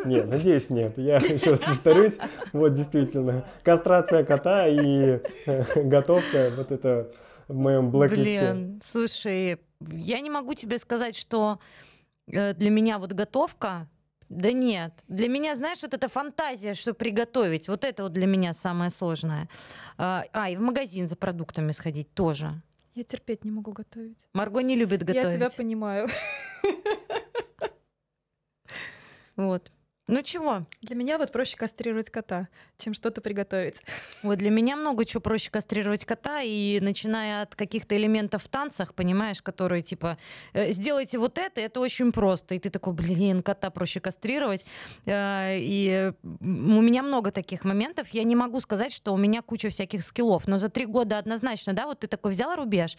Нет, надеюсь, нет. Я <laughs> еще раз повторюсь. Вот действительно, кастрация кота и э, готовка, вот это в моем блэк Блин, слушай, я не могу тебе сказать, что Э, для меня вот готовка, да нет. Для меня, знаешь, вот эта фантазия, что приготовить, вот это вот для меня самое сложное. А, а и в магазин за продуктами сходить тоже. Я терпеть не могу готовить. Марго не любит готовить. Я тебя понимаю. <laughs> Вот. Ну чего? Для меня вот проще кастрировать кота, чем что-то приготовить. Вот для меня много чего проще кастрировать кота, и начиная от каких-то элементов в танцах, понимаешь, которые типа «Э, сделайте вот это, это очень просто. И ты такой, блин, кота проще кастрировать. Э, и у меня много таких моментов. Я не могу сказать, что у меня куча всяких скиллов, но за три года однозначно, да, вот ты такой взял рубеж.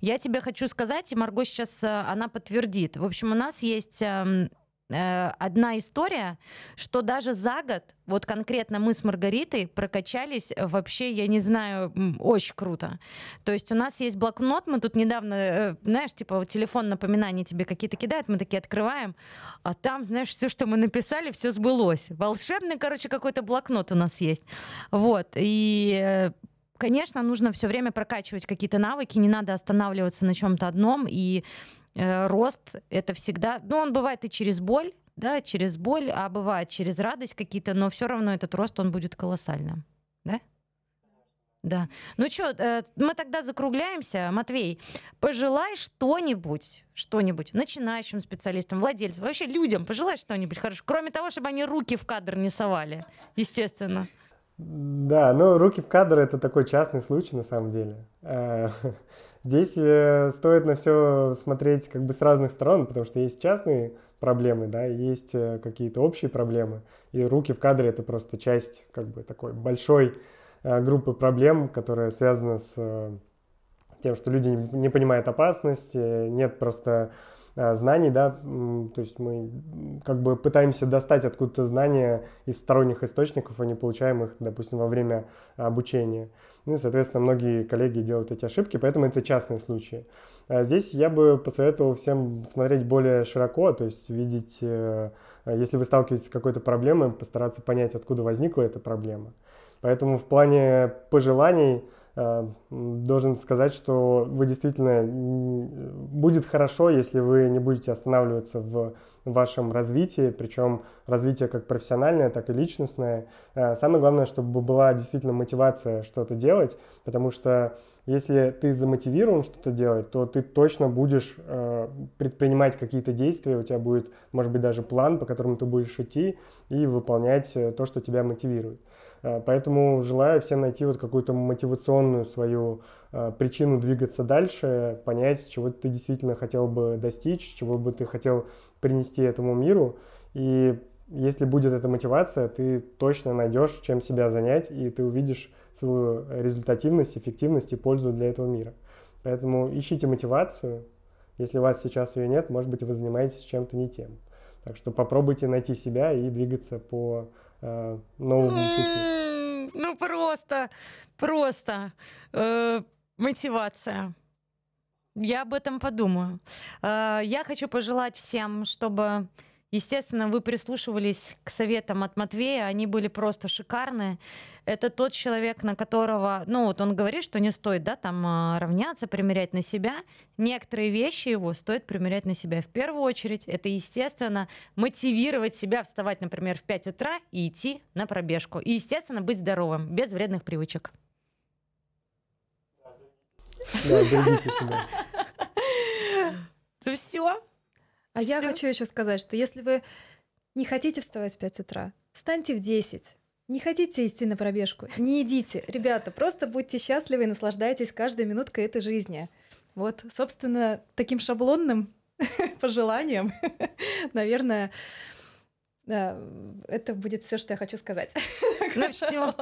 Я тебе хочу сказать, и Марго сейчас э, она подтвердит. В общем, у нас есть эм, Э, одна история, что даже за год, вот конкретно мы с Маргаритой прокачались вообще, я не знаю, очень круто. То есть у нас есть блокнот, мы тут недавно, э, знаешь, типа телефон напоминания тебе какие-то кидают, мы такие открываем, а там, знаешь, все, что мы написали, все сбылось. Волшебный, короче, какой-то блокнот у нас есть. Вот, и э, конечно, нужно все время прокачивать какие-то навыки, не надо останавливаться на чем-то одном, и Э, рост это всегда, ну, он бывает и через боль, да, через боль, а бывает через радость какие-то, но все равно этот рост, он будет колоссальным, да? Да. Ну что, э, мы тогда закругляемся. Матвей, пожелай что-нибудь, что-нибудь начинающим специалистам, владельцам, вообще людям, пожелай что-нибудь хорошо, кроме того, чтобы они руки в кадр не совали, естественно. Да, ну руки в кадр это такой частный случай на самом деле. <laughs> Э, Здесь э, стоит на все смотреть как бы с разных сторон, потому что есть частные проблемы, да, есть э, какие-то общие проблемы, и руки в кадре это просто часть как бы такой большой э, группы проблем, которая связана с тем, что люди не понимают опасность, нет просто знаний, да, то есть мы как бы пытаемся достать откуда-то знания из сторонних источников, а не получаем их, допустим, во время обучения. Ну и, соответственно, многие коллеги делают эти ошибки, поэтому это частные случаи. А здесь я бы посоветовал всем смотреть более широко, то есть видеть, э, если вы сталкиваетесь с какой-то проблемой, постараться понять, откуда возникла эта проблема. Поэтому в плане пожеланий э, должен сказать, что вы действительно будет хорошо, если вы не будете останавливаться в вашем развитии, причем развитие как профессиональное, так и личностное. Э, самое главное, чтобы была действительно мотивация что-то делать, потому что если ты замотивирован что-то делать, то ты точно будешь э, предпринимать какие-то действия, у тебя будет, может быть, даже план, по которому ты будешь идти и выполнять э, то, что тебя мотивирует. Э, поэтому желаю всем найти вот какую-то мотивационную свою э, причину двигаться дальше, понять, чего ты действительно хотел бы достичь, чего бы ты хотел принести этому миру. И если будет эта мотивация, ты точно найдешь, чем себя занять, и ты увидишь свою результативность, эффективность и пользу для этого мира. Поэтому ищите мотивацию. Если у вас сейчас ее нет, может быть, вы занимаетесь чем-то не тем. Так что попробуйте найти себя и двигаться по э, новому пути. Ну просто, просто э, мотивация. Я об этом подумаю. Э, я хочу пожелать всем, чтобы Естественно, вы прислушивались к советам от Матвея, они были просто шикарные. Это тот человек, на которого, ну вот он говорит, что не стоит, да, там а, равняться, примерять на себя. Некоторые вещи его стоит примерять на себя. В первую очередь, это, естественно, мотивировать себя вставать, например, в 5 утра и идти на пробежку. И, естественно, быть здоровым, без вредных привычек. Да, берегите себя. <laughs> Ну все, а Всё. я хочу еще сказать, что если вы не хотите вставать в 5 утра, встаньте в 10. Не хотите идти на пробежку? Не идите. Ребята, просто будьте счастливы и наслаждайтесь каждой минуткой этой жизни. Вот, собственно, таким шаблонным <laughs> пожеланием, <laughs> наверное, это будет все, что я хочу сказать. <laughs> Ну все.